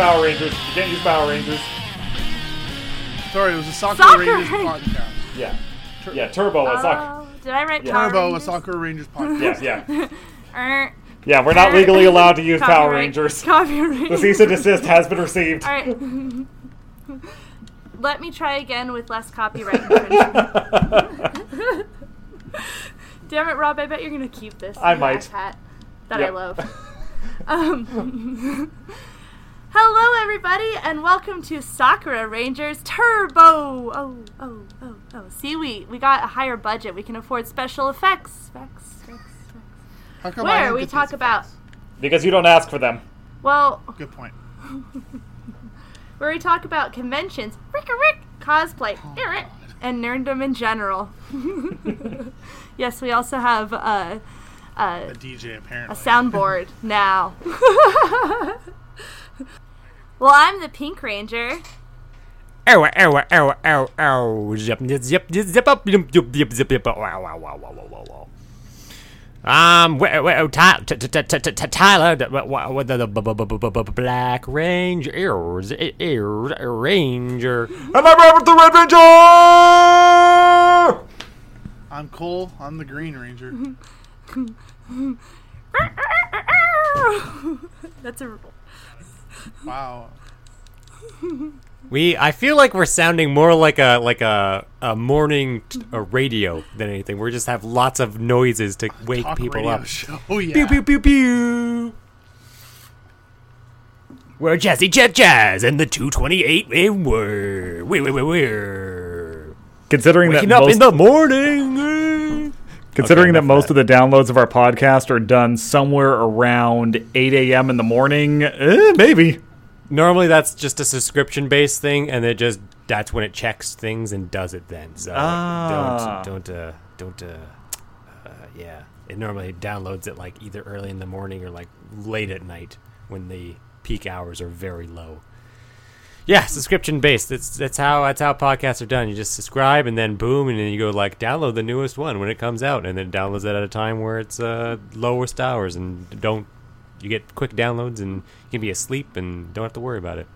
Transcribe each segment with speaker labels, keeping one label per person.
Speaker 1: Power Rangers.
Speaker 2: We can't use Power Rangers.
Speaker 3: Sorry, it was a Sakura,
Speaker 1: Sakura
Speaker 3: Rangers
Speaker 1: Rangers.
Speaker 3: podcast.
Speaker 2: Yeah. Yeah, Turbo. It's not.
Speaker 1: Oh, did I write
Speaker 2: Yeah.
Speaker 1: Power
Speaker 3: Turbo, a Sakura Rangers podcast.
Speaker 2: Yeah, yeah.
Speaker 1: Er,
Speaker 2: Yeah, we're not legally allowed to use Power. Rangers.
Speaker 1: Copyright.
Speaker 2: The cease and desist has been received.
Speaker 1: All right. Let me try again with less copyright infringement. Damn it, Rob! I bet you're gonna keep this.
Speaker 2: I
Speaker 1: new
Speaker 2: might.
Speaker 1: iPad that I love. Um, hello, everybody, and welcome to Sakura Rangers Turbo. Oh, oh, oh, oh! See, we we got a higher budget. We can afford special effects. Effects, effects, effects.
Speaker 3: How come
Speaker 1: Where
Speaker 3: don't
Speaker 1: we talk about?
Speaker 2: Because you don't ask for them.
Speaker 1: well,
Speaker 3: Good point.
Speaker 1: where we talk about conventions, Rick a Rick, cosplay,
Speaker 3: Oh,
Speaker 1: and nerddom in general. yes, we also have uh, uh,
Speaker 3: A DJ apparently.
Speaker 1: a soundboard now. Well, I'm the Pink Ranger.
Speaker 4: Ow, ow, ow, ow, ow. Zip, zip, zip, zip up, zip, zip, zip, zip, zip. Wow, wow, wow, wow, wow, wow, wow. Um, Ty- Ty- Ty- Tyler, the- wh- wh- what the Black Ranger, ears, ears, Ranger.
Speaker 2: And I'm Robert the Red Ranger!
Speaker 3: I'm Cole. I'm the Green Ranger.
Speaker 1: That's a
Speaker 3: Wow.
Speaker 4: We, I feel like we're sounding more like a like a a morning t- a radio than anything. We just have lots of noises to wake
Speaker 3: Talk
Speaker 4: people
Speaker 3: radio
Speaker 4: up.
Speaker 3: show. Oh yeah.
Speaker 4: Pew pew pew pew. We're Jazzy Jet Jazz and the 228 and we're we we we we're
Speaker 2: Considering that
Speaker 4: waking up
Speaker 2: most,
Speaker 4: in the morning.
Speaker 2: Considering
Speaker 4: Okay,
Speaker 2: that most
Speaker 4: that.
Speaker 2: of the downloads of our podcast are done somewhere around 8 a.m. in the morning, eh, maybe.
Speaker 4: Normally that's just a subscription based thing, and it just that's when it checks things and does it then. So
Speaker 2: Ah.
Speaker 4: don't don't uh, don't uh, uh, yeah. It normally downloads it like either early in the morning or like late at night when the peak hours are very low. Yeah, subscription based. That's that's how that's how podcasts are done. You just subscribe and then boom, and then you go like download the newest one when it comes out, and then it downloads it at a time where it's uh, lowest hours, and don't you get quick downloads and you can be asleep and don't have to worry about it.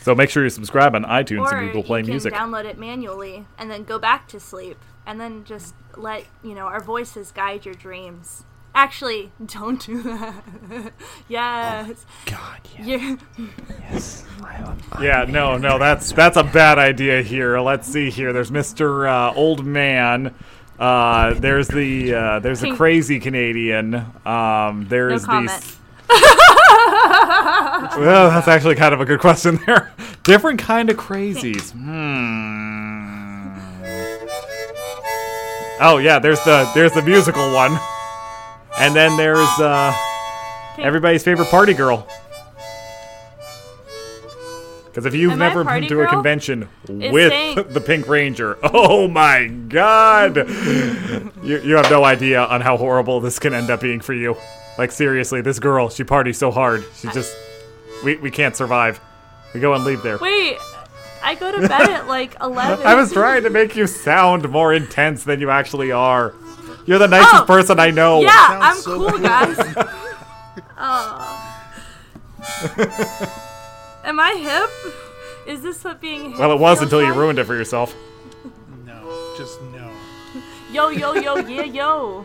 Speaker 2: So make sure you subscribe on iTunes
Speaker 1: or
Speaker 2: and Google Play
Speaker 1: you can
Speaker 2: Music.
Speaker 1: download it manually and then go back to sleep and then just let you know our voices guide your dreams. Actually, don't do that. yes.
Speaker 4: God, yeah.
Speaker 1: Yeah.
Speaker 2: Yeah, no, no, that's that's a bad idea here. Let's see here. There's Mr. Uh, Old Man. Uh, there's the uh, there's the crazy Canadian. Um,
Speaker 1: No
Speaker 2: there's the. Well, that's actually kind of a good question there. Different kind of crazies. Hmm. Oh yeah, there's the there's the musical one, and then there's uh, everybody's favorite party girl. Because if you've
Speaker 1: Am
Speaker 2: never been to a convention with
Speaker 1: saying-
Speaker 2: the Pink Ranger, oh my god, you, you have no idea on how horrible this can end up being for you. Like seriously, this girl, she parties so hard, she just we we can't survive. We go and leave there.
Speaker 1: Wait, I go to bed at like 11.
Speaker 2: I was trying to make you sound more intense than you actually are. You're the nicest
Speaker 1: Oh,
Speaker 2: person I know.
Speaker 1: Yeah, I'm
Speaker 3: so
Speaker 1: cool,
Speaker 3: cool.
Speaker 1: guys. oh. Am I hip? Is this what being hip
Speaker 2: Well, it was
Speaker 1: feels
Speaker 2: until you ruined it for yourself.
Speaker 3: No, just no.
Speaker 1: Yo, yo, yo, yeah, yo.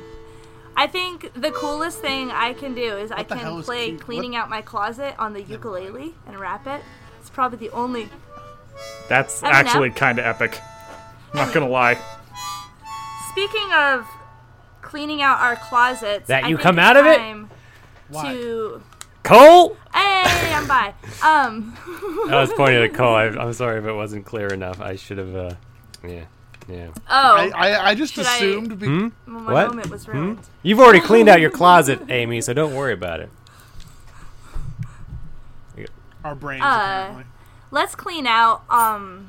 Speaker 1: I think the coolest thing I can do is I can
Speaker 3: is
Speaker 1: play
Speaker 3: cute?
Speaker 1: cleaning
Speaker 3: What-
Speaker 1: out my closet on the ukulele and rap it. It's probably the only.
Speaker 2: That's
Speaker 1: I don't know.
Speaker 2: actually kind of epic. I'm not gonna lie.
Speaker 1: Speaking of cleaning out our closets,
Speaker 4: That you
Speaker 1: think
Speaker 4: come out of it?
Speaker 3: Why?
Speaker 1: To
Speaker 4: Cole.
Speaker 1: hey, I'm by. Um,
Speaker 4: I was pointing at Cole. I, I'm sorry if it wasn't clear enough. I should have. Uh, yeah, yeah.
Speaker 1: oh,
Speaker 3: I, I, I just
Speaker 1: Should I-
Speaker 3: assumed. Be-
Speaker 4: Hmm?
Speaker 1: well, my
Speaker 4: what?
Speaker 1: moment was ruined.
Speaker 4: You've already cleaned out your closet, Amy, so don't worry about it.
Speaker 3: Our brains,
Speaker 1: Uh,
Speaker 3: apparently.
Speaker 1: let's clean out um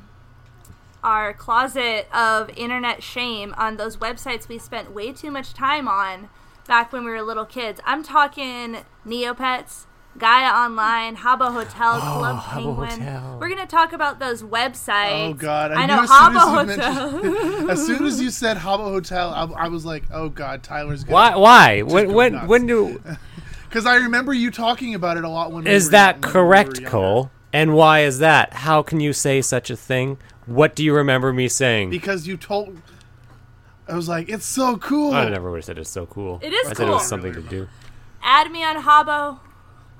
Speaker 1: our closet of internet shame on those websites we spent way too much time on back when we were little kids. I'm talking Neopets, Gaia Online, Habbo Hotel, oh, Club
Speaker 4: Habbo
Speaker 1: Penguin.
Speaker 4: Hotel.
Speaker 1: We're gonna talk about those websites.
Speaker 3: Oh God!
Speaker 1: I,
Speaker 3: I,
Speaker 1: know
Speaker 3: knew as
Speaker 1: Habbo
Speaker 3: as
Speaker 1: Hotel.
Speaker 3: as soon as you said Habbo Hotel, I, I was like, "Oh God, Tyler's gonna."
Speaker 4: Why? Why? When?
Speaker 3: go
Speaker 4: When?
Speaker 3: nuts.
Speaker 4: When do?
Speaker 3: Because I remember you talking about it a lot when.
Speaker 4: Is we
Speaker 3: were-
Speaker 4: that
Speaker 3: when we were
Speaker 4: correct,
Speaker 3: younger.
Speaker 4: Cole? And why is that? How can you say such a thing? What do you remember me saying?
Speaker 3: Because you told. I was like, it's so cool.
Speaker 4: I never would have said it's so cool.
Speaker 1: It is
Speaker 4: I said it was
Speaker 1: cool.
Speaker 4: something to do.
Speaker 1: Add me on Habbo.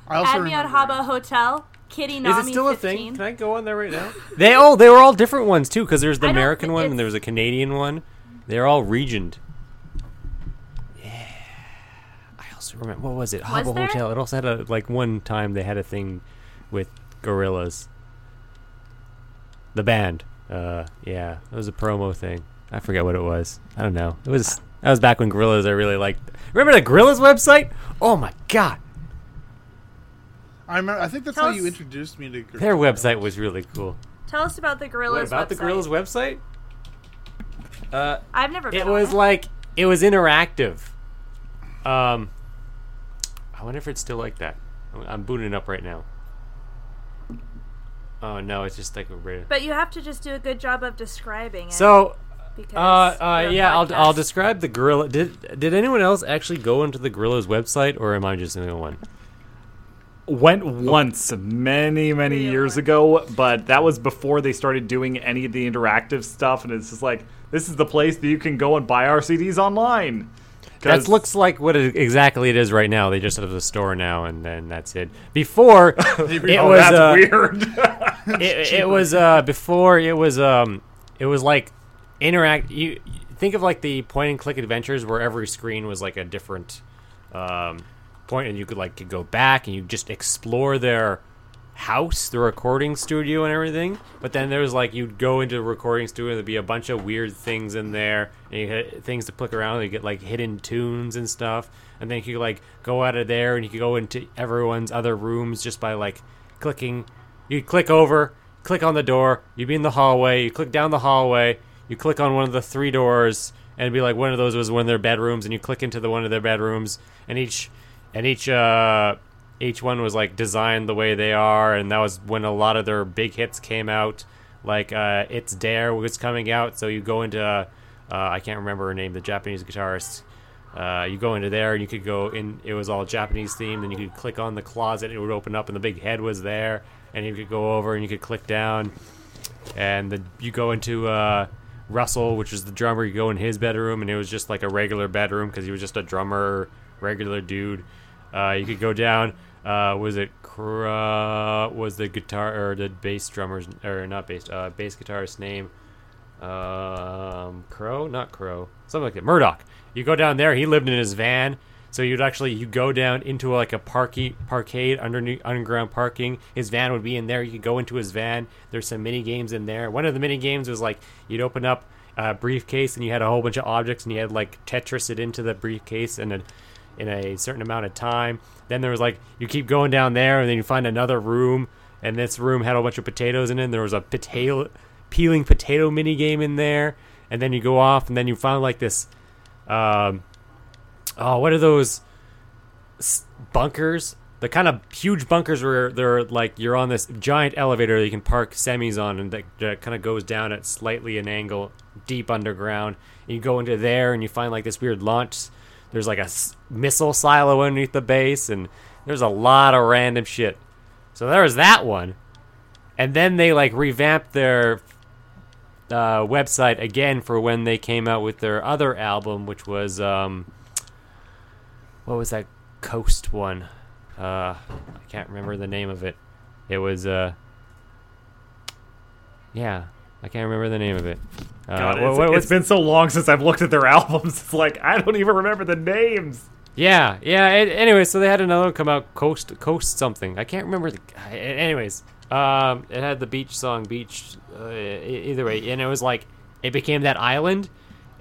Speaker 3: I also
Speaker 1: Add me on
Speaker 3: remember-
Speaker 1: Habbo Hotel. Kitty
Speaker 4: Is it still
Speaker 1: 15.
Speaker 4: a thing? Can I go on there right now? They oh, they were all different ones too. Because there's the
Speaker 1: I don't
Speaker 4: American
Speaker 1: thi-
Speaker 4: one and
Speaker 1: it's-
Speaker 4: there was a Canadian one. They're all regioned. Yeah. I also remember what was it?
Speaker 1: Was there?
Speaker 4: Hotel. It also had a like one time they had a thing with Gorillaz. The band. Uh, yeah, it was a promo thing. I forget what it was. I don't know. It was that was back when Gorillaz I really liked. Remember the Gorillaz website? Oh my god,
Speaker 3: I remember. I think that's
Speaker 1: Tell
Speaker 3: how you introduced me to.
Speaker 4: their website was really cool.
Speaker 1: Tell us about the
Speaker 4: What
Speaker 1: Gorillaz
Speaker 4: about the
Speaker 1: website.
Speaker 4: Gorillaz website? Uh,
Speaker 1: I've never been
Speaker 4: It
Speaker 1: on
Speaker 4: was like it was interactive. Um, I wonder if it's still like that. I'm, I'm booting it up right now. Oh no, it's just like a ra-
Speaker 1: But you have to just do a good job of describing it.
Speaker 4: So,
Speaker 1: because
Speaker 4: uh, uh,
Speaker 1: we're
Speaker 4: yeah, I'll I'll describe the gorilla. Did did anyone else actually go into the gorilla's website, or am I just the only one?
Speaker 2: Went once many, many
Speaker 1: Really?
Speaker 2: years ago, but that was before they started doing any of the interactive stuff. And it's just like, this is the place that you can go and buy our CDs online.
Speaker 4: That looks like what it, exactly it is right now. They just have the store now, and then that's it. Before it
Speaker 2: oh,
Speaker 4: was
Speaker 2: that's
Speaker 4: uh,
Speaker 2: weird.
Speaker 4: it, it was uh before it was um it was like interact you you think of like the point and click adventures where every screen was like a different um point and you could like could go back and you just explore their house the recording studio and everything but then there was like you'd go into the recording studio there'd be a bunch of weird things in there and you had things to click around you get like hidden tunes and stuff and then you could like go out of there and you could go into everyone's other rooms just by like clicking. You'd click over, click on the door, you'd be in the hallway, you click down the hallway, you click on one of the three doors, and it'd be like one of those was one of their bedrooms, and you click into the one of their bedrooms, and each and each uh each one was like designed the way they are, and that was when a lot of their big hits came out. Like uh It's Dare was coming out, so you go into uh, I can't remember her name, the Japanese guitarist. Uh, you go into there and you could go in. It was all Japanese themed, and you could click on the closet, and it would open up, and the big head was there, and you could go over and you could click down, and the, you go into uh, Russell, which is the drummer. You go in his bedroom, and it was just like a regular bedroom because he was just a drummer, regular dude. Uh, you could go down. Uh, was it was the guitar or the bass drummer's or not bass uh, bass guitarist's name? um, Crow, not Crow, something like that. Murdoc. You go down there. He lived in his van, so you'd actually you go down into like a parky parkade underneath underground parking. His van would be in there. You could go into his van. There's some mini games in there. One of the mini games was like you'd open up a briefcase and you had a whole bunch of objects and you had like Tetris it into the briefcase and. a in a certain amount of time. Then there was like you keep going down there and then you find another room and this room had a bunch of potatoes in it. And there was a potato peeling potato mini game in there, and then you go off, and then you find like this. Um, oh, what are those bunkers? The kind of huge bunkers where they're like you're on this giant elevator that you can park semis on, and that, that kind of goes down at slightly an angle, deep underground. And you go into there, and you find like this weird launch. There's like a s- missile silo underneath the base, and there's a lot of random shit. So there was that one, and then they like revamped their uh, website again for when they came out with their other album, which was um, what was that Coast one? Uh, I can't remember the name of it. It was uh, yeah, I can't remember the name of it. Uh,
Speaker 2: God, it's,
Speaker 4: what-
Speaker 2: it's been so long since I've looked at their albums. It's like I don't even remember the names.
Speaker 4: Yeah, yeah. It, anyway, so they had another one come out, Coast Coast something. I can't remember the. Anyways, um, it had the beach song, beach. Uh, either way, and it was like it became that island,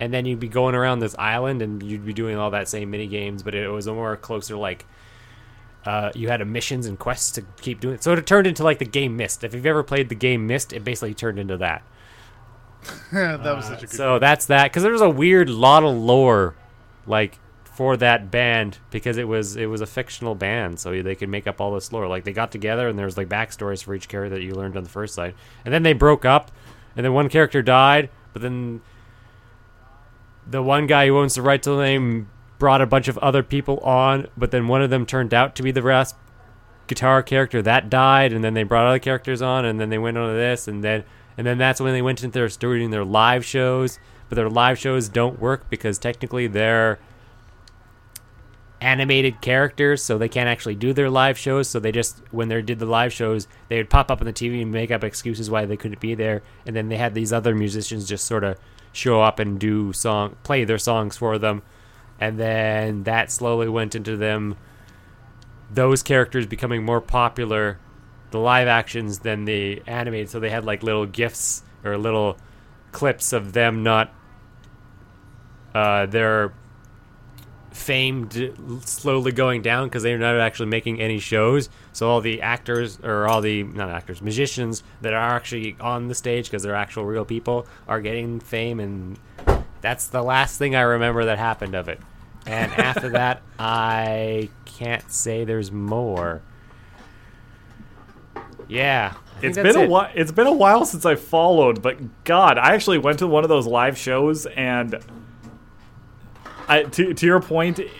Speaker 4: and then you'd be going around this island, and you'd be doing all that same mini games, but it was a more closer like. Uh, you had missions and quests to keep doing. It. So it turned into like the game Myst. If you've ever played the game Myst, it basically turned into that.
Speaker 3: that was such a good.
Speaker 4: So that's that because there was a weird lot of lore, like for that band because it was it was a fictional band, so they could make up all this lore. Like they got together and there was like backstories for each character that you learned on the first side, and then they broke up, and then one character died, but then the one guy who owns the right to the name brought a bunch of other people on, but then one of them turned out to be the Rasp guitar character that died, and then they brought other characters on, and then they went on to this, and then and then that's when they went into their doing their live shows. But their live shows don't work because technically they're animated characters, so they can't actually do their live shows. So they just, when they did the live shows, they would pop up on the TV and make up excuses why they couldn't be there. And then they had these other musicians just sort of show up and do song, play their songs for them. And then that slowly went into them, those characters becoming more popular, the live actions than the animated. So they had like little gifs or little clips of them not, uh, their fame slowly going down because they're not actually making any shows. So all the actors or all the not actors, musicians that are actually on the stage because they're actual real people are getting fame, and that's the last thing I remember that happened of it. And after that, I can't say there's more. Yeah, I think
Speaker 2: It's
Speaker 4: that's
Speaker 2: been a
Speaker 4: it.
Speaker 2: while. It's been a while since I followed, but God, I actually went to one of those live shows, and I, to to your point, it,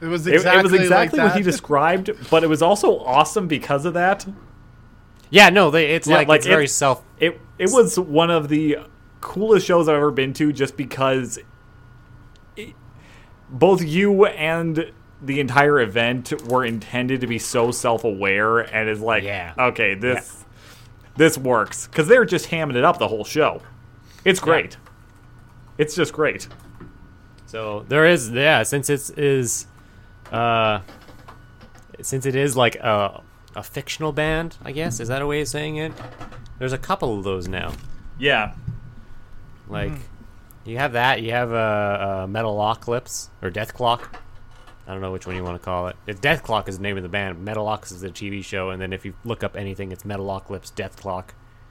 Speaker 3: It was
Speaker 2: it
Speaker 3: exactly,
Speaker 2: was exactly
Speaker 3: like
Speaker 2: what he described, but it was also awesome because of that.
Speaker 4: Yeah, no, they, it's
Speaker 2: Yeah,
Speaker 4: like,
Speaker 2: like
Speaker 4: it's very self.
Speaker 2: It it was one of the coolest shows I've ever been to, just because it, both you and the entire event were intended to be so self-aware, and is like,
Speaker 4: Yeah.
Speaker 2: okay, this this works because they're just hamming it up the whole show. It's great. It's just great.
Speaker 4: So there is, yeah, since it is, uh, since it is like a a fictional band, I guess is that a way of saying it? There's a couple of those now.
Speaker 2: Yeah.
Speaker 4: Like, you have that. You have a, uh uh, Metalocalypse or Dethklok. I don't know which one you want to call it. If Dethklok is the name of the band, Metalocalypse is the TV show, and then if you look up anything, it's Metalocalypse, Dethklok,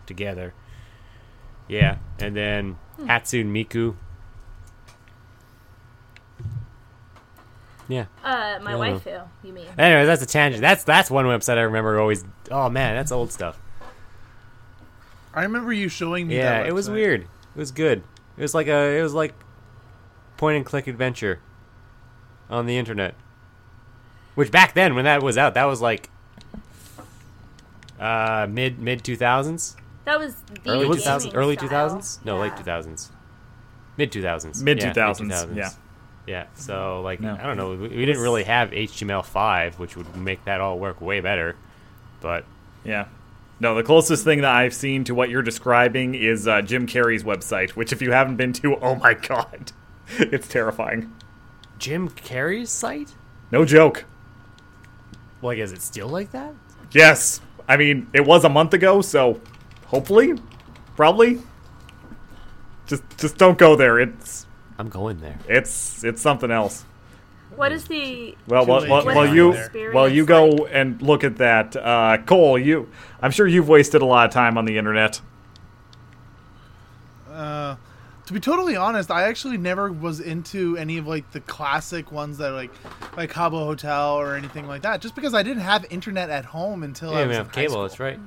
Speaker 4: together. Yeah, and then Hatsune Miku. Yeah.
Speaker 1: Uh, my
Speaker 4: Yeah.
Speaker 1: waifu, you mean?
Speaker 4: Anyway, that's a tangent. That's that's one website I remember always. Oh man, that's old stuff.
Speaker 3: I remember you showing me.
Speaker 4: Yeah,
Speaker 3: that
Speaker 4: it was weird. It was good. It was like a it was like point and click adventure on the internet. Which back then when that was out, that was like uh mid mid 2000s,
Speaker 1: That was the
Speaker 4: early 2000s,
Speaker 1: gaming
Speaker 4: early 2000s? No, late
Speaker 1: Yeah.
Speaker 4: 2000s. Mid 2000s.
Speaker 2: Mid 2000s.
Speaker 4: mid-2000s.
Speaker 2: Yeah.
Speaker 4: Yeah, so like
Speaker 2: No.
Speaker 4: I don't know, we, we didn't really have HTML5, which would make that all work way better. But
Speaker 2: Yeah. No, the closest thing that I've seen to what you're describing is uh, Jim Carrey's website, which if you haven't been to, oh my god, it's terrifying.
Speaker 4: Jim Carrey's site?
Speaker 2: No joke.
Speaker 4: Like is it still like that?
Speaker 2: Yes. I mean, it was a month ago, so hopefully, probably. Just just don't go there. It's
Speaker 4: I'm going there.
Speaker 2: it's it's something else.
Speaker 1: What is the?
Speaker 2: Well,
Speaker 3: Too
Speaker 2: while,
Speaker 3: late
Speaker 2: while, while you
Speaker 3: there.
Speaker 2: while you go
Speaker 1: Experience,
Speaker 2: and look at that, uh, Cole, you I'm sure you've wasted a lot of time on the internet.
Speaker 3: Uh, to be totally honest, I actually never was into any of like the classic ones that like like Habbo Hotel or anything like that. Just because I didn't have internet at home until I
Speaker 4: Yeah, we
Speaker 3: was
Speaker 4: have
Speaker 3: in
Speaker 4: cable,
Speaker 3: school.
Speaker 4: that's right.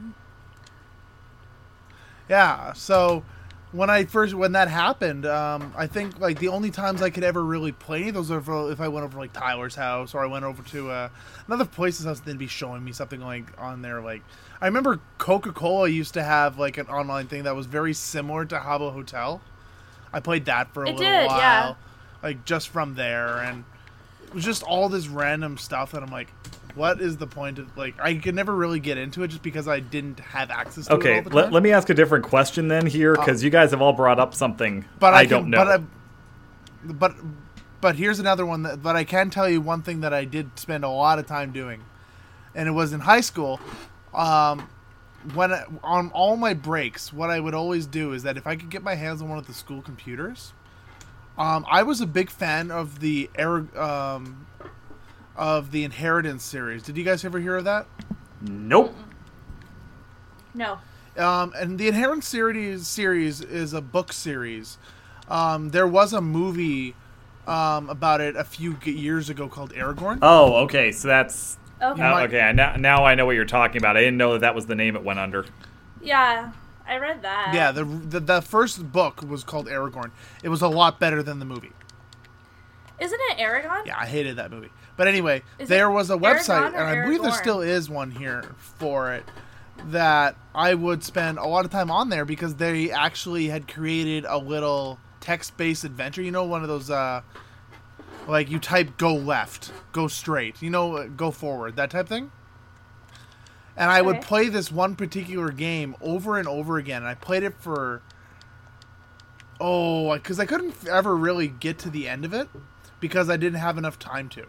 Speaker 3: Yeah, so when I first when that happened, um, I think like the only times I could ever really play any of those are if I went over like Tyler's house or I went over to uh, another place's house. They'd be showing me something like on there. Like I remember Coca Cola used to have like an online thing that was very similar to Habbo Hotel. I played that for a
Speaker 1: It
Speaker 3: little
Speaker 1: did,
Speaker 3: while,
Speaker 1: yeah.
Speaker 3: like just from there, and it was just all this random stuff that I'm like. What is the point of like? I could never really get into it just because I didn't have access to it
Speaker 2: Okay,
Speaker 3: the time.
Speaker 2: let, let me ask a different question then here, because you guys have all brought up something
Speaker 3: but
Speaker 2: I,
Speaker 3: I,
Speaker 2: don't know.
Speaker 3: But, I, but but here's another one that but I can tell you one thing that I did spend a lot of time doing, and it was in high school. Um, when I, on all my breaks, what I would always do is that if I could get my hands on one of the school computers, um, I was a big fan of the Air, um, of the Inheritance series. Did you guys ever hear of that?
Speaker 2: nope.
Speaker 1: No.
Speaker 3: Um, and the Inheritance series series is a book series. Um, there was a movie um, about it a few years ago called Aragorn.
Speaker 2: Oh, okay. So that's
Speaker 1: Okay.
Speaker 2: uh, okay. Now, now I know what you're talking about. I didn't know that that was the name it went under.
Speaker 1: Yeah, I read that.
Speaker 3: yeah, the, the the first book was called Aragorn. It was a lot better than the movie.
Speaker 1: Isn't it Eragon?
Speaker 3: Yeah, I hated that movie. But anyway,
Speaker 1: Is
Speaker 3: there was a website, and I believe there still is one here for it, that I would spend a lot of time on there because they actually had created a little text-based adventure. You know, one of those, uh, like you type "go left," "go straight," you know, uh, "go forward," that type thing. And I would play this one particular game over and over again. And I played it for oh, because I couldn't ever really get to the end of it because I didn't have enough time to.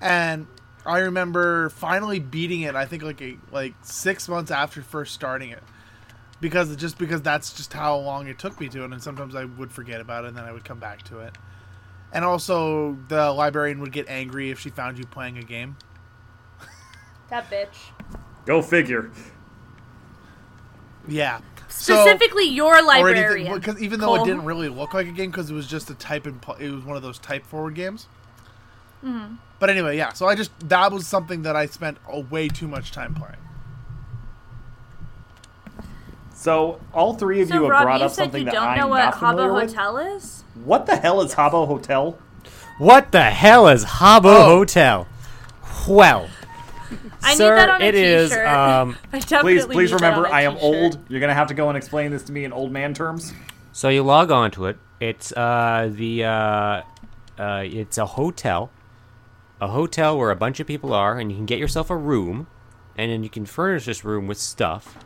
Speaker 3: And I remember finally beating it. I think like a, like six months after first starting it, because just because that's just how long it took me to it. And sometimes I would forget about it, and then I would come back to it. And also, the librarian would get angry if she found you playing a game.
Speaker 1: That bitch.
Speaker 2: Go figure.
Speaker 3: Yeah. So-
Speaker 1: Specifically, your
Speaker 3: or
Speaker 1: librarian.
Speaker 3: because even though it didn't really look like a game because it was just a type and pl- it was one of those type forward games.
Speaker 1: Mm-hmm.
Speaker 3: But anyway, yeah. So I just that was something that I spent a way too much time playing.
Speaker 2: So all three of
Speaker 1: So
Speaker 2: you have
Speaker 1: Rob,
Speaker 2: brought
Speaker 1: you
Speaker 2: up
Speaker 1: said
Speaker 2: something
Speaker 1: you
Speaker 2: that
Speaker 1: don't
Speaker 2: I'm
Speaker 1: know what
Speaker 2: not familiar
Speaker 1: Habbo
Speaker 2: with.
Speaker 1: Hotel is?
Speaker 2: What the hell is Habbo Hotel?
Speaker 4: What the hell is Habbo
Speaker 3: Oh.
Speaker 4: Hotel? Well,
Speaker 1: I
Speaker 4: sir,
Speaker 1: need that on a
Speaker 4: it is.
Speaker 1: t-shirt.
Speaker 4: Um,
Speaker 1: I definitely
Speaker 2: Please, please
Speaker 1: need that
Speaker 2: remember,
Speaker 1: on a
Speaker 2: I am
Speaker 1: t-shirt.
Speaker 2: old. You're gonna have to go and explain this to me in old man terms.
Speaker 4: so you log on to it. It's uh, the uh, uh, it's a hotel, a hotel where a bunch of people are, and you can get yourself a room, and then you can furnish this room with stuff.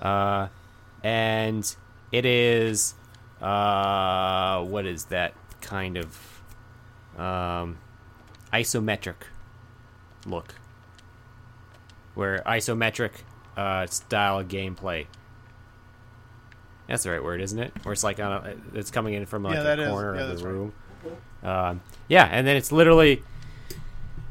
Speaker 4: Uh, and it is uh, what is that kind of um, isometric look? Where isometric uh, style gameplay. That's the right word, isn't it? Or it's like on a, it's coming in from like
Speaker 3: Yeah,
Speaker 4: a corner
Speaker 3: Yeah,
Speaker 4: of the
Speaker 3: right.
Speaker 4: room. Um, yeah, and then it's literally,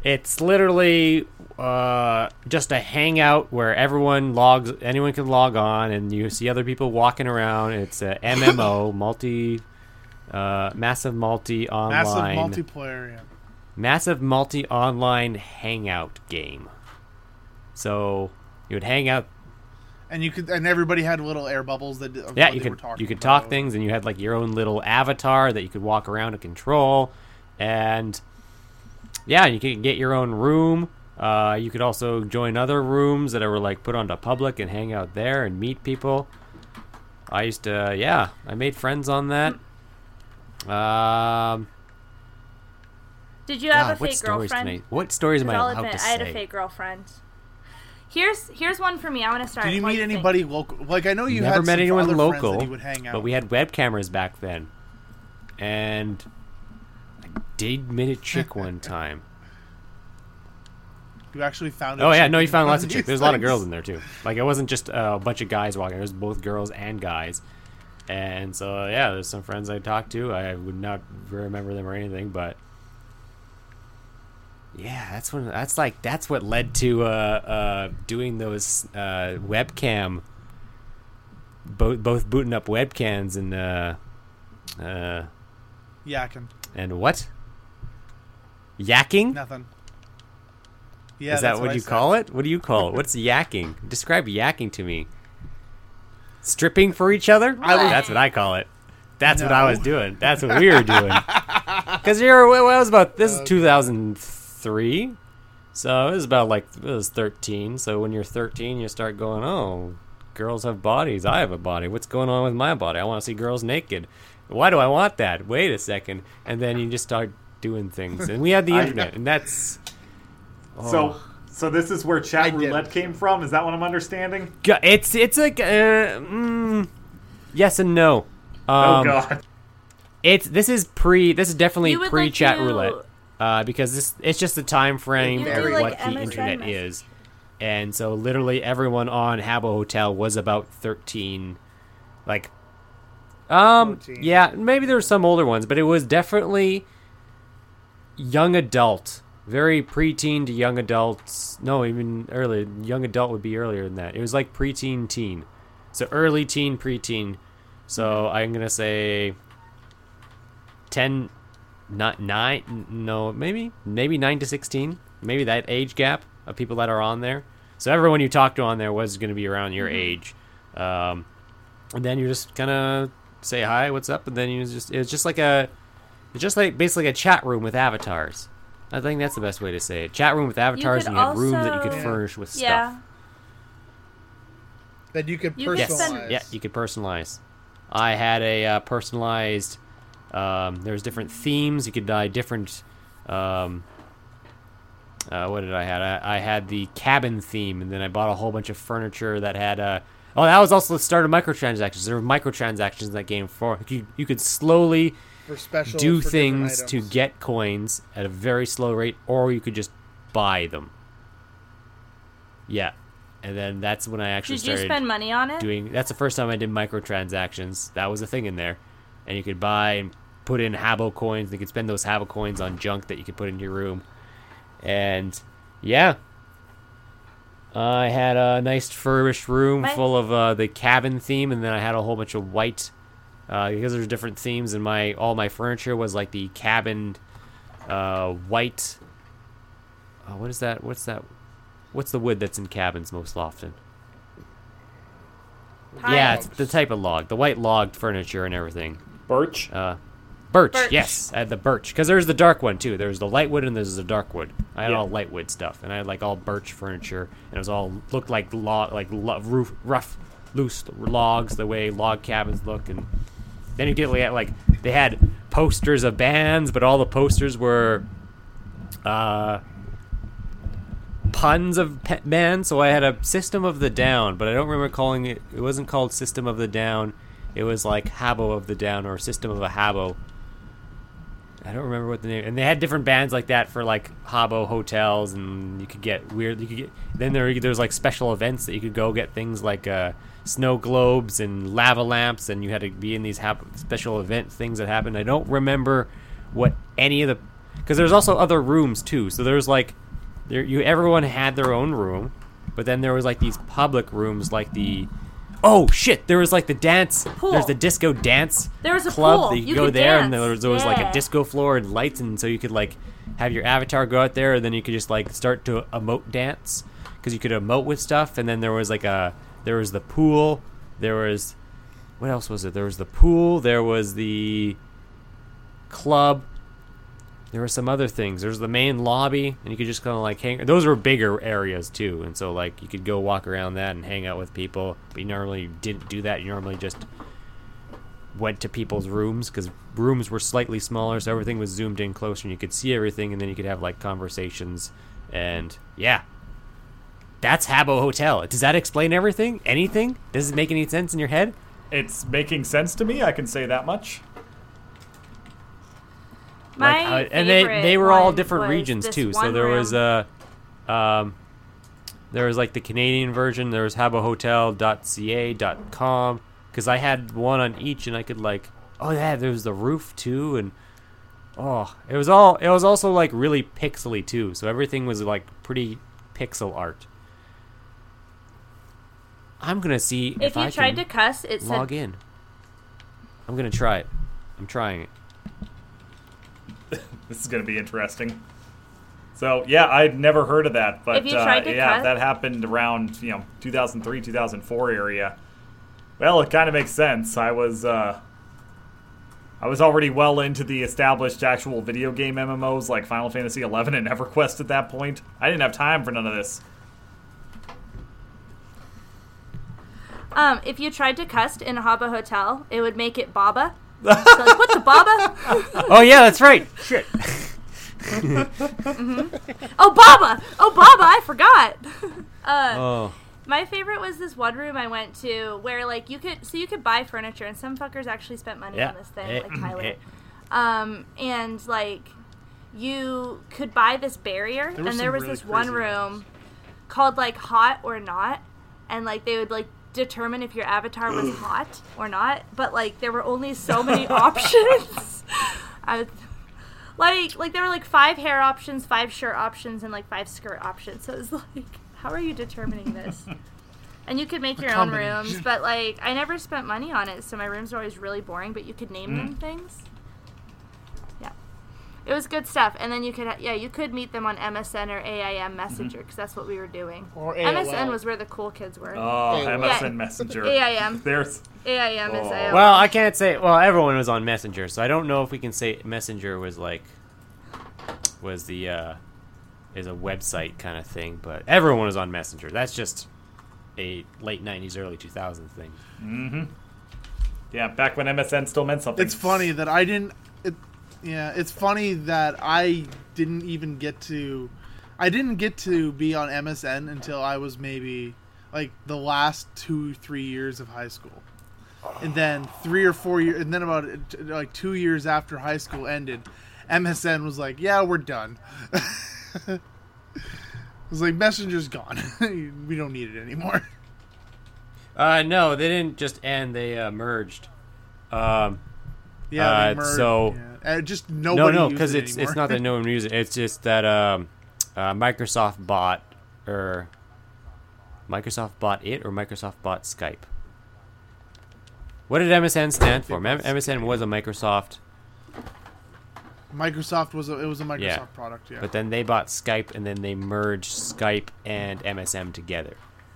Speaker 4: it's literally uh, just a hangout where everyone logs, anyone can log on, and you see other people walking around. It's a MMO, multi, uh, massive multi online, Massive
Speaker 3: multiplayer. Yeah.
Speaker 4: massive multi online hangout game. So you would hang out
Speaker 3: And you could, and everybody had little air bubbles that. of
Speaker 4: yeah,
Speaker 3: what
Speaker 4: you
Speaker 3: they
Speaker 4: could
Speaker 3: talking
Speaker 4: you could
Speaker 3: about.
Speaker 4: talk things, and you had like your own little avatar that you could walk around and control, and yeah, you could get your own room. Uh, you could also join other rooms that were like put onto public and hang out there and meet people. I used to, yeah, I made friends on that. Um,
Speaker 1: Did you have
Speaker 4: God,
Speaker 1: a
Speaker 4: what
Speaker 1: stories
Speaker 4: stories
Speaker 1: girlfriend?
Speaker 4: I? What stories am I
Speaker 1: I'll
Speaker 4: allowed
Speaker 1: admit,
Speaker 4: to
Speaker 1: I had a fake girlfriend. Here's here's one for me. I want to start.
Speaker 3: Did you
Speaker 1: What
Speaker 3: meet
Speaker 1: do think?
Speaker 3: anybody local? Like I know you
Speaker 4: Never
Speaker 3: had
Speaker 4: met
Speaker 3: some
Speaker 4: anyone
Speaker 3: other friends
Speaker 4: local,
Speaker 3: that you would hang out.
Speaker 4: but we had web cameras back then, and I did meet a chick one time.
Speaker 3: You actually found.
Speaker 4: Oh yeah,
Speaker 3: chick
Speaker 4: no, you
Speaker 3: in
Speaker 4: found
Speaker 3: one
Speaker 4: lots of
Speaker 3: these
Speaker 4: chicks. There's a lot of
Speaker 3: things.
Speaker 4: girls in there too. Like it wasn't just uh, a bunch of guys walking. There was both girls and guys. And so yeah, there's some friends I talked to. I would not remember them or anything, but yeah, that's when that's like that's what led to uh, uh, doing those uh, webcam, both both booting up webcams and uh, uh,
Speaker 3: Yakking.
Speaker 4: and what yakking.
Speaker 3: Nothing. Yeah,
Speaker 4: Is that what, you call it? What do you call it? What's yakking? Describe yakking to me. Stripping for each other? That's what I call it. That's what I was doing. That's what we were doing. Because you're, well, I was about, this is 2003. So it was about like, it was 13. So when you're 13, you start going, oh, girls have bodies. I have a body. What's going on with my body? I want to see girls naked. Why do I want that? Wait a second. And then you just start doing things. And we had the internet. And that's.
Speaker 2: So, so this is where
Speaker 3: I
Speaker 2: chat
Speaker 3: did.
Speaker 2: roulette came from. Is that what I'm understanding?
Speaker 4: It's it's like uh, mm, yes and no.
Speaker 2: oh
Speaker 4: Um,
Speaker 2: God.
Speaker 4: It's this is pre. This is definitely pre chat
Speaker 1: like to-
Speaker 4: roulette. Uh, because this it's just the time frame of
Speaker 3: do,
Speaker 4: what
Speaker 1: like,
Speaker 4: the
Speaker 1: MSN
Speaker 4: internet
Speaker 1: message.
Speaker 4: is, and so literally everyone on Habbo Hotel was about thirteen, like, um,
Speaker 3: 14.
Speaker 4: yeah, maybe there were some older ones, but it was definitely young adult, very preteen to young adults. No, even earlier. Young adult would be earlier than that. It was like preteen teen, so early teen, preteen. So I'm gonna say ten, not nine. No, maybe maybe nine to sixteen. Maybe that age gap of people that are on there. So everyone you talked to on there was going to be around your age, um, and then you just kind of say hi, what's up, and then you just it's just like a It's just like basically a chat room with avatars. I think that's the best way to say it. Chat room with avatars,
Speaker 1: could
Speaker 4: and you had rooms that you could furnish with
Speaker 1: Yeah.
Speaker 4: stuff.
Speaker 3: That you could
Speaker 1: You could
Speaker 3: personalize.
Speaker 1: spend-
Speaker 4: Yeah, you could personalize. I had a uh, personalized. Um, there's different themes. You could buy different. Um, uh, what did I had? I, I had the cabin theme, and then I bought a whole bunch of furniture that had. Uh, oh, that was also the start of microtransactions. There were microtransactions in that game for you. You could slowly
Speaker 3: for special
Speaker 4: do
Speaker 3: for
Speaker 4: things to get coins at a very slow rate, or you could just buy them. Yeah, and then that's when I actually
Speaker 1: Did you spend money on it?
Speaker 4: doing. That's the first time I did microtransactions. That was a thing in there, and you could buy and put in Habbo coins. You could spend those Habbo coins on junk that you could put in your room, and yeah. I had a nice furbished room
Speaker 1: My-
Speaker 4: full of uh, the cabin theme, and then I had a whole bunch of white uh, because there's different themes. And my all my furniture was like the cabin uh, white. Uh, what is that? What's that? What's the wood that's in cabins most often? Yeah, it's the type of log, the white logged furniture and everything.
Speaker 2: Birch.
Speaker 4: Uh, birch,
Speaker 1: Birch.
Speaker 4: yes, I had the birch because there's the dark one too. There's the light wood and there's the dark wood. I had
Speaker 2: Yeah.
Speaker 4: all light wood stuff, and I had like all birch furniture, and it was all looked like log, like lo- roof, rough, loose logs, the way log cabins look. And then you get like, like they had posters of bands, but all the posters were uh, puns of pe- bands. So I had a System of the Down, but I don't remember calling it. It wasn't called System of the Down. It was like Habbo of the Down or System of a Habbo. I don't remember what the name. And they had different bands like that for like Habbo hotels, and you could get weird. You could get then there there was like special events that you could go get things like uh, snow globes and lava lamps, and you had to be in these special event things that happened. I don't remember what any of the because there's also other rooms too. So there's like there you everyone had their own room, but then there was like these public rooms like the oh shit there was like the dance
Speaker 1: Pool.
Speaker 4: there's the disco dance
Speaker 1: There was a
Speaker 4: club
Speaker 1: pool.
Speaker 4: that you,
Speaker 1: You
Speaker 4: go there and there was, always was like a disco floor and lights and so you could like have your avatar go out there and then you could just like start to emote dance because you could emote with stuff and then there was like a there was the pool there was what else was it there was the pool there was the club there were some other things. There's the main lobby, and you could just kind of like hang. Those were bigger areas too, and so like you could go walk around that and hang out with people. But you normally didn't do that. You normally just went to people's rooms because rooms were slightly smaller, so everything was zoomed in closer, and you could see everything, and then you could have like conversations. And yeah, that's Habbo Hotel. Does that explain everything? Anything? Does it make any sense in your head?
Speaker 2: It's making sense to me. I can say that much.
Speaker 1: My
Speaker 4: like, how- and they they were all different regions too. So there was
Speaker 1: room.
Speaker 4: uh, um, there was like the Canadian version. There was habohotel.ca.com because I had one on each, and I could like, oh yeah, there was the roof too, and oh, it was all it was also like really pixely too. So everything was like pretty pixel art. I'm gonna see if,
Speaker 1: If you
Speaker 4: I
Speaker 1: tried
Speaker 4: can
Speaker 1: to cuss, it said
Speaker 4: log in. I'm gonna try it. I'm trying it.
Speaker 2: This is going to be interesting. So yeah, I'd never heard of that, but uh, yeah,
Speaker 1: cut-
Speaker 2: that happened around you know 2003, 2004 area. Well, it kind of makes sense. I was uh, I was already well into the established actual video game MMOs like Final Fantasy XI and EverQuest at that point. I didn't have time for none of this.
Speaker 1: Um, if you tried to cuss in a Habbo hotel, it would make it Bobba. So like, what's a Bobba?
Speaker 4: Oh yeah, that's right. Shit.
Speaker 1: Oh, Bobba! Oh, Bobba! I forgot. uh,
Speaker 4: Oh.
Speaker 1: my favorite was this one room I went to where like you could so you could buy furniture and some fuckers actually spent money
Speaker 4: Yeah.
Speaker 1: on this thing
Speaker 4: Eh,
Speaker 1: like Tyler.
Speaker 4: eh.
Speaker 1: Um, and like you could buy this barrier
Speaker 3: There
Speaker 1: and there was
Speaker 3: really
Speaker 1: this one
Speaker 3: crazy
Speaker 1: room called like hot or not and like they would like determine if your avatar was hot or not but like there were only so many options. I was, like like there were like five hair options five shirt options and like five skirt options. So it was like how are you determining this? And you could make your own rooms but like i never spent money on it so my rooms were always really boring but you could name them mm. things. yeah It was good stuff, and then you could, yeah, you could meet them on MSN or AIM Messenger
Speaker 2: Mm-hmm.
Speaker 1: because that's what we were doing.
Speaker 3: Or
Speaker 1: MSN was where the cool kids were.
Speaker 2: Oh,
Speaker 3: Yeah.
Speaker 2: MSN Messenger.
Speaker 1: AIM.
Speaker 2: There's
Speaker 1: AIM is
Speaker 2: Oh.
Speaker 1: AOL.
Speaker 4: Well, I can't say. Well, everyone was on Messenger, so I don't know if we can say Messenger was like was the uh, is a website kind of thing. But everyone was on Messenger. That's just a late '90s, early 2000s thing.
Speaker 2: Mm hmm Yeah, back when MSN still meant something.
Speaker 3: It's funny that I didn't. Yeah, it's funny that I didn't even get to. I didn't get to be on MSN until I was maybe like the last two, three years of high school, and then three or four years, and then about like two years after high school ended, MSN was like, "Yeah, we're done." it was like Messenger's gone. we don't need it anymore.
Speaker 4: Uh, no, they didn't just end. They uh, merged. Um,
Speaker 3: Yeah,
Speaker 4: Uh,
Speaker 3: merged,
Speaker 4: so-
Speaker 3: yeah. Uh, just
Speaker 4: no,
Speaker 3: nobody.
Speaker 4: no,
Speaker 3: used
Speaker 4: because
Speaker 3: it
Speaker 4: it's
Speaker 3: anymore.
Speaker 4: it's not that no one uses it. It's just that um, uh, Microsoft bought or Microsoft bought it or Microsoft bought Skype. What did MSN stand for? MSN was a Microsoft,
Speaker 3: Microsoft was a, it was a Microsoft
Speaker 4: Yeah.
Speaker 3: product. Yeah.
Speaker 4: but then they bought Skype and then they merged Skype and MSN together.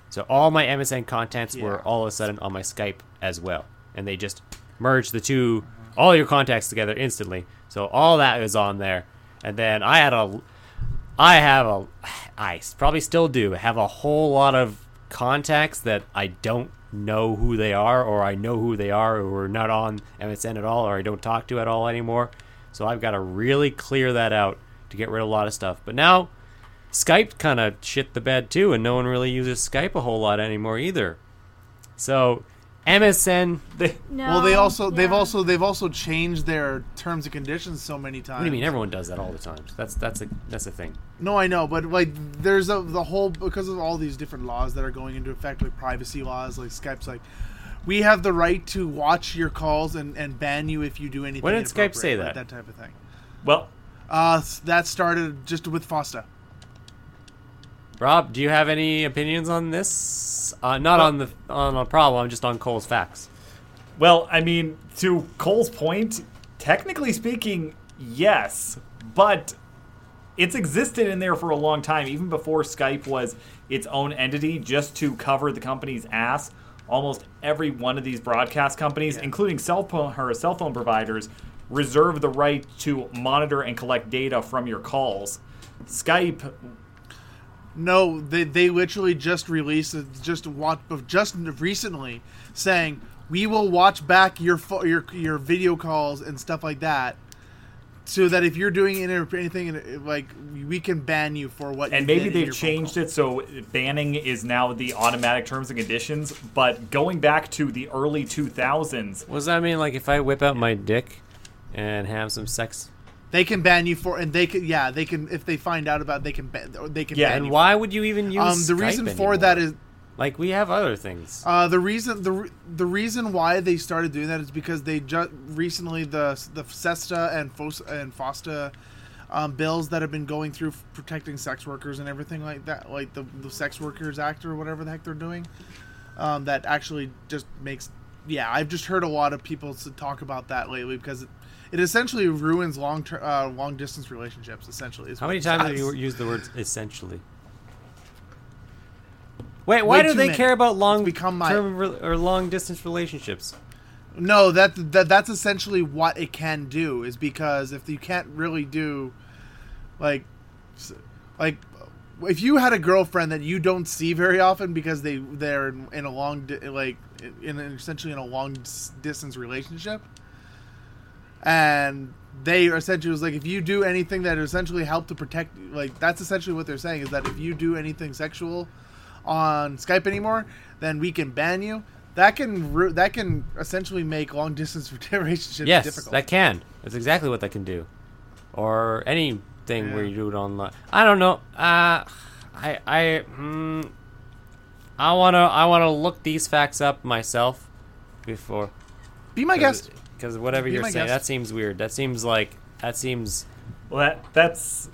Speaker 4: So all my MSN contents were all of a sudden on my Skype as well, and they just merged the two, all your contacts together instantly. So all that is on there, and then I had a, I have a, I probably still do have a whole lot of contacts that I don't know who they are, or I know who they are, or are not on MSN at all, or I don't talk to at all anymore. So I've got to really clear that out to get rid of a lot of stuff. But now Skype kind of shit the bed too, and no one really uses Skype a whole lot anymore either. So MSN,
Speaker 2: They-
Speaker 1: no,
Speaker 3: well, they also they've also they've also changed their terms and conditions so many times.
Speaker 4: what do you mean? Everyone does that all the time. That's that's a that's a thing.
Speaker 3: No, I know, but like there's a the whole because of all these different laws that are going into effect, like privacy laws, like Skype's like. We have the right to watch your calls and, and ban you if you do anything.
Speaker 4: When did Skype say
Speaker 3: inappropriate, like
Speaker 4: that?
Speaker 3: That type of thing.
Speaker 2: well,
Speaker 3: Uh, that started just with FOSTA.
Speaker 4: Rob, do you have any opinions on this? Uh, not on the on a problem, just on Cole's facts.
Speaker 2: Well, I mean, to Cole's point, technically speaking, yes, but it's existed in there for a long time, even before Skype was its own entity, just to cover the company's ass. Almost every one of these broadcast companies, including cell phone or cell phone providers, reserve the right to monitor and collect data from your calls. Skype
Speaker 3: No, they they literally just released it just watch just recently saying we will watch back your pho- your your video calls and stuff like that, so that if you're doing any- anything in- like we can ban you for what.
Speaker 2: and
Speaker 3: you
Speaker 2: maybe
Speaker 3: did
Speaker 2: they've
Speaker 3: your
Speaker 2: changed it so banning is now the automatic terms and conditions but going back to the early 2000s
Speaker 4: What does that mean? Like if I whip out my dick and have some sex?
Speaker 3: They can ban you for, and they can yeah they can if they find out about it, they can ban or they can
Speaker 2: Yeah,
Speaker 4: And why would you even use?
Speaker 3: Um, the
Speaker 4: Skype
Speaker 3: reason for
Speaker 4: anymore?
Speaker 3: that is
Speaker 4: like we have other things.
Speaker 3: Uh, the reason the the reason why they started doing that is because they just recently the the SESTA and FOS- and FOSTA um, bills that have been going through f- protecting sex workers and everything like that, like the the Sex Workers Act or whatever the heck they're doing. Um, that actually just makes yeah, I've just heard a lot of people talk about that lately because it, essentially ruins long ter- uh, long distance relationships. Essentially,
Speaker 4: How many times have you used the word essentially? Wait, why
Speaker 3: Way
Speaker 4: do they
Speaker 3: many.
Speaker 4: care about long
Speaker 3: become my-
Speaker 4: term re- or long distance relationships?
Speaker 3: No, that, that that's essentially what it can do. Is because if you can't really do, like, like, if you had a girlfriend that you don't see very often because they they're in, in a long di- like in essentially in a long distance relationship, and they essentially was like if you do anything that essentially help to protect like that's essentially what they're saying is that if you do anything sexual on Skype anymore, then we can ban you. That can that can essentially make long distance relationships
Speaker 4: yes,
Speaker 3: difficult.
Speaker 4: that can. That's exactly what that can do. Or anything where you do it online. I don't know. Uh, I I mm, I wanna I wanna look these facts up myself before.
Speaker 3: Be my guest.
Speaker 4: Because whatever
Speaker 3: Be
Speaker 4: you're saying,
Speaker 3: guest.
Speaker 4: that seems weird. That seems like that seems.
Speaker 2: well that that's the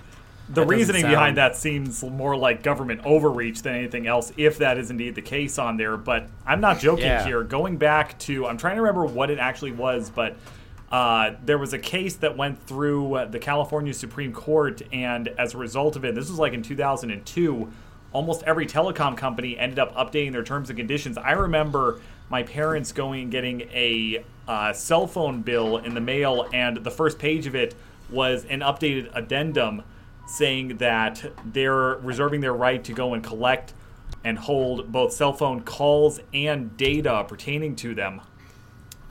Speaker 4: That doesn't
Speaker 2: reasoning behind that seems more like government overreach than anything else if that is indeed the case on there but i'm not joking
Speaker 4: Yeah.
Speaker 2: here going back to i'm trying to remember what it actually was but Uh, there was a case that went through uh, the California Supreme Court, and as a result of it, this was like in 2002, almost every telecom company ended up updating their terms and conditions. I remember my parents going and getting a uh, cell phone bill in the mail, and the first page of it was an updated addendum saying that they're reserving their right to go and collect and hold both cell phone calls and data pertaining to them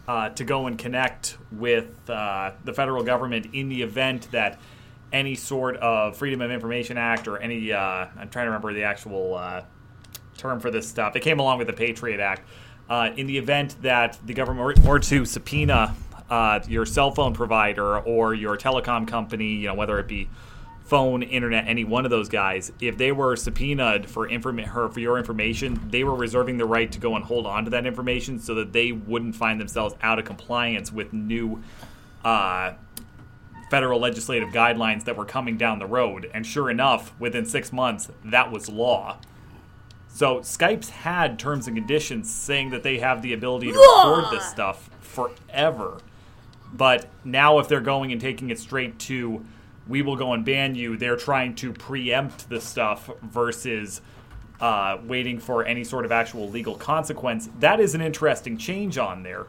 Speaker 2: uh, to go and connect with uh, the federal government in the event that any sort of Freedom of Information Act or any, uh, I'm trying to remember the actual uh, term for this stuff, it came along with the Patriot Act. Uh, in the event that the government were, to subpoena uh, your cell phone provider or your telecom company, you know, whether it be phone, internet, any one of those guys, if they were subpoenaed for inform- her for your information, they were reserving the right to go and hold on to that information so that they wouldn't find themselves out of compliance with new uh, federal legislative guidelines that were coming down the road. And sure enough, within six months, that was law. So Skype's had terms and conditions saying that they have the ability to record this stuff forever. But now, if they're going and taking it straight to, we will go and ban you, they're trying to preempt the stuff versus uh, waiting for any sort of actual legal consequence. That is an interesting change on there.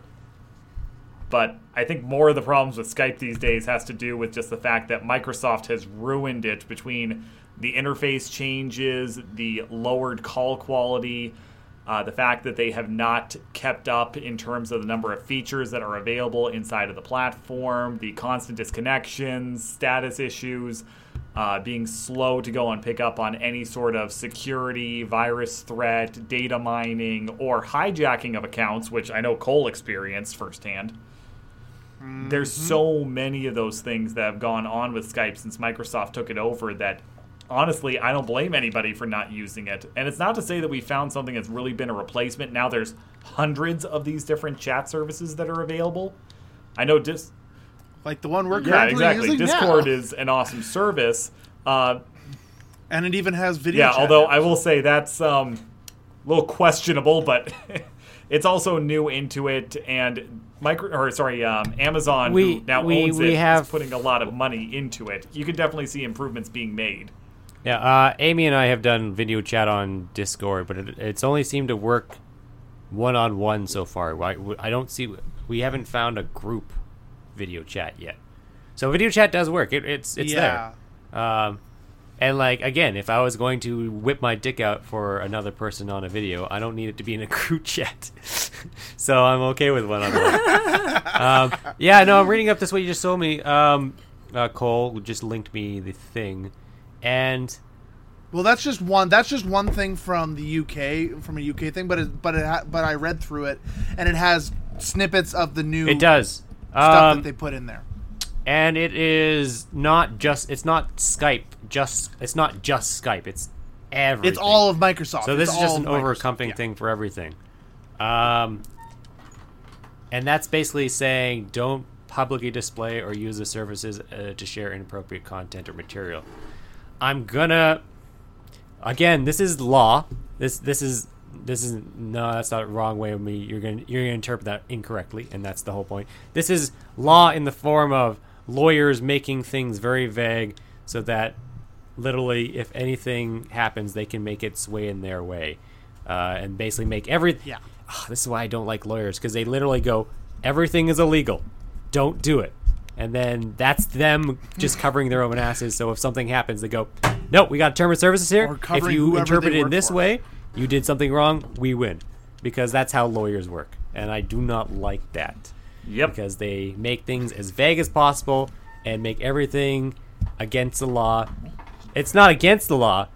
Speaker 2: But I think more of the problems with Skype these days has to do with just the fact that Microsoft has ruined it between the interface changes, the lowered call quality, uh, the fact that they have not kept up in terms of the number of features that are available inside of the platform, the constant disconnections, status issues, uh, being slow to go and pick up on any sort of security, virus threat, data mining, or hijacking of accounts, which I know Cole experienced firsthand. There's so many of those things that have gone on with Skype since Microsoft took it over that honestly, I don't blame anybody for not using it. And it's not to say that we found something that's really been a replacement. Now there's hundreds of these different chat services that are available. I know dis-
Speaker 3: Like the one we're
Speaker 2: yeah,
Speaker 3: currently
Speaker 2: exactly.
Speaker 3: using
Speaker 2: Discord
Speaker 3: now.
Speaker 2: is an awesome service. Uh,
Speaker 3: and it even has video.
Speaker 2: yeah,
Speaker 3: chat
Speaker 2: although
Speaker 3: now.
Speaker 2: I will say that's um, a little questionable, but it's also new into it, and micro or sorry, um, Amazon
Speaker 4: We-
Speaker 2: who now
Speaker 4: we-
Speaker 2: owns
Speaker 4: we
Speaker 2: it
Speaker 4: have-
Speaker 2: is putting a lot of money into it. You can definitely see improvements being made.
Speaker 4: Yeah, uh, Amy and I have done video chat on Discord, but it, it's only seemed to work one on one so far. I, I don't see we haven't found a group video chat yet. So video chat does work. It, it's it's
Speaker 3: yeah.
Speaker 4: there. Um, and like again, if I was going to whip my dick out for another person on a video, I don't need it to be in a group chat. so I'm okay with one on one. Yeah, no, I'm reading up this way. you just told me. Um, uh, Cole just linked me the thing, and
Speaker 3: Well, that's just one. That's just one thing from the UK, from a UK thing. But it, but it, ha- but I read through it, and it has snippets of the new
Speaker 4: it does.
Speaker 3: stuff
Speaker 4: Um,
Speaker 3: that they put in there.
Speaker 4: and it is not just it's not Skype. Just it's not just Skype. It's everything.
Speaker 3: It's all of Microsoft.
Speaker 4: So this
Speaker 3: It's
Speaker 4: is just an overencompassing
Speaker 3: yeah.
Speaker 4: thing for everything. Um, and that's basically saying don't publicly display or use the services uh, to share inappropriate content or material. I'm gonna again. This is law. This this is this is no. That's not the wrong way of me. You're gonna you're gonna interpret that incorrectly, and that's the whole point. This is law in the form of lawyers making things very vague so that literally if anything happens they can make it sway in their way uh, and basically make every
Speaker 3: Yeah.
Speaker 4: Ah, this is why i don't like lawyers because they literally go everything is illegal don't do it and then that's them just covering their own asses so if something happens they go no we got a term of services here if you interpret it in this
Speaker 3: for.
Speaker 4: way you did something wrong we win because that's how lawyers work and i do not like that
Speaker 2: Yep.
Speaker 4: because they make things as vague as possible and make everything against the law. It's not against the law.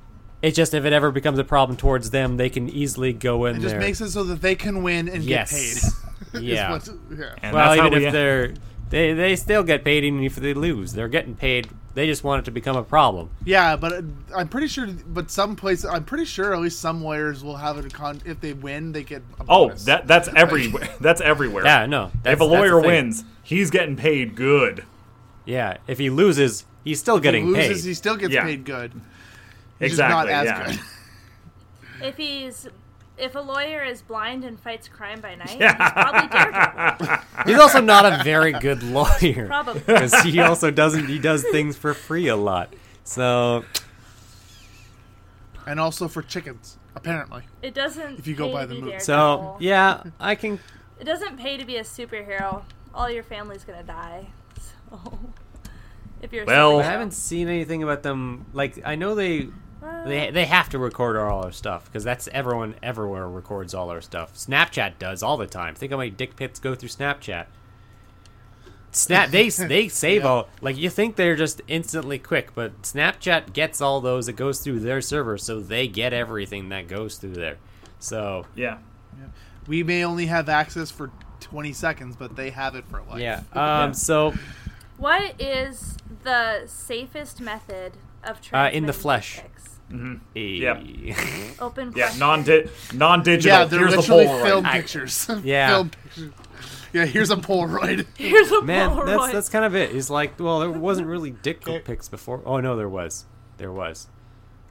Speaker 4: It's just if it ever becomes a problem towards them, they can easily go in there.
Speaker 3: It just makes it so that they can win and
Speaker 4: yes.
Speaker 3: get paid.
Speaker 4: Yeah.
Speaker 3: yeah.
Speaker 2: And
Speaker 4: well,
Speaker 2: that's how
Speaker 4: even
Speaker 2: we
Speaker 4: if they're they they still get paid even if they lose. They're getting paid. They just want it to become a problem.
Speaker 3: Yeah, but uh, I'm pretty sure. But some places, I'm pretty sure at least some lawyers will have it. con. If they win, they get. A
Speaker 2: Oh,
Speaker 3: bonus.
Speaker 2: that that's everywhere. That's everywhere.
Speaker 4: Yeah, no.
Speaker 2: if a lawyer
Speaker 4: thing.
Speaker 2: wins, he's getting paid good.
Speaker 4: yeah. If he loses, he's still
Speaker 3: If he
Speaker 4: getting
Speaker 3: loses,
Speaker 4: paid.
Speaker 3: he still gets
Speaker 2: Yeah.
Speaker 3: paid good. He's
Speaker 2: exactly.
Speaker 3: just not as
Speaker 2: yeah.
Speaker 3: good.
Speaker 1: If he's if a lawyer is blind and fights crime by night, he's probably Daredevil.
Speaker 4: He's also not a very good lawyer.
Speaker 1: Probably.
Speaker 4: Because he also doesn't, he does things for free a lot. So,
Speaker 3: and also for chickens, apparently.
Speaker 1: It doesn't.
Speaker 3: If you go
Speaker 1: pay
Speaker 3: by the
Speaker 1: be
Speaker 3: movie.
Speaker 4: so yeah, I can
Speaker 1: It doesn't pay to be a superhero. All your family's gonna die. So, if you're
Speaker 2: Well-
Speaker 4: I haven't seen anything about them. Like I know they
Speaker 1: Well,
Speaker 4: they they have to record all our stuff because that's everyone everywhere records all our stuff. Snapchat does all the time. Think how many dick pics go through Snapchat. Snap they they save
Speaker 3: Yeah.
Speaker 4: all like you think they're just instantly quick, but Snapchat gets all those. It goes through their server, so they get everything that goes through there. So
Speaker 2: Yeah.
Speaker 3: We may only have access for 20 seconds, but they have it for life.
Speaker 4: yeah. Um. So
Speaker 1: What is the safest method of
Speaker 4: Uh,
Speaker 1: transmitting
Speaker 4: in the
Speaker 1: dick
Speaker 4: flesh.
Speaker 1: pics?
Speaker 2: Yep.
Speaker 1: Open.
Speaker 2: Yeah, non non digital.
Speaker 3: Yeah, they're
Speaker 2: Here's
Speaker 3: literally
Speaker 2: Polaroid.
Speaker 3: film pictures.
Speaker 4: Yeah.
Speaker 3: film pictures. Yeah, here's a Polaroid.
Speaker 1: Here's a
Speaker 4: Man,
Speaker 1: Polaroid.
Speaker 4: that's that's kind of it. He's like, well, there wasn't really dick pics before. Oh no, there was, there was.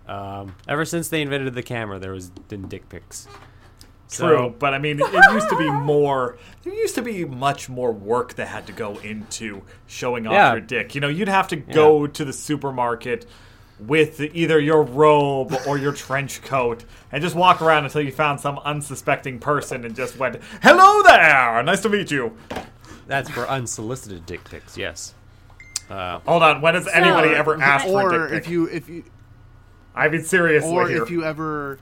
Speaker 4: Um, ever since they invented the camera, there was been dick pics. So-
Speaker 2: True, but I mean, it, it used to be more. There used to be much more work that had to go into showing off
Speaker 4: Yeah.
Speaker 2: your dick. You know, you'd have to go to the supermarket with either your robe or your trench coat and just walk around until you found some unsuspecting person and just went, "Hello there, nice to meet you."
Speaker 4: That's for unsolicited dick pics. Yes. Uh,
Speaker 2: Hold on, when has anybody ever asked for a
Speaker 3: or
Speaker 2: dick pic?
Speaker 3: if you if you
Speaker 2: I mean, seriously
Speaker 3: or
Speaker 2: here.
Speaker 3: if you ever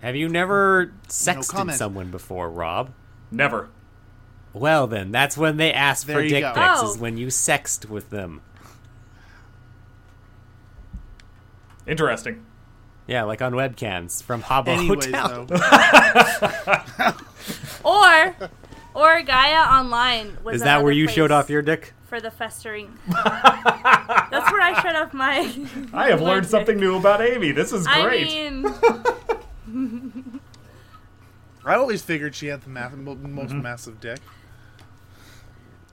Speaker 4: have you never sexted
Speaker 3: comment.
Speaker 4: someone before, Rob?
Speaker 2: Never.
Speaker 4: Well, then that's when they ask
Speaker 3: There
Speaker 4: for dick
Speaker 3: go.
Speaker 4: pics.
Speaker 1: Oh.
Speaker 4: Is when you sexed with them.
Speaker 2: Interesting.
Speaker 4: Yeah, like on webcams from Habbo
Speaker 3: anyways
Speaker 4: Hotel.
Speaker 1: or or Gaia Online was
Speaker 4: Is that where you showed off your dick?
Speaker 1: for the festering? That's where I showed off my.
Speaker 2: I have learned something new about Amy. This is great.
Speaker 1: I
Speaker 2: great.
Speaker 1: mean,
Speaker 3: I always figured she had the ma- mo- most
Speaker 2: Mm-hmm.
Speaker 3: massive dick.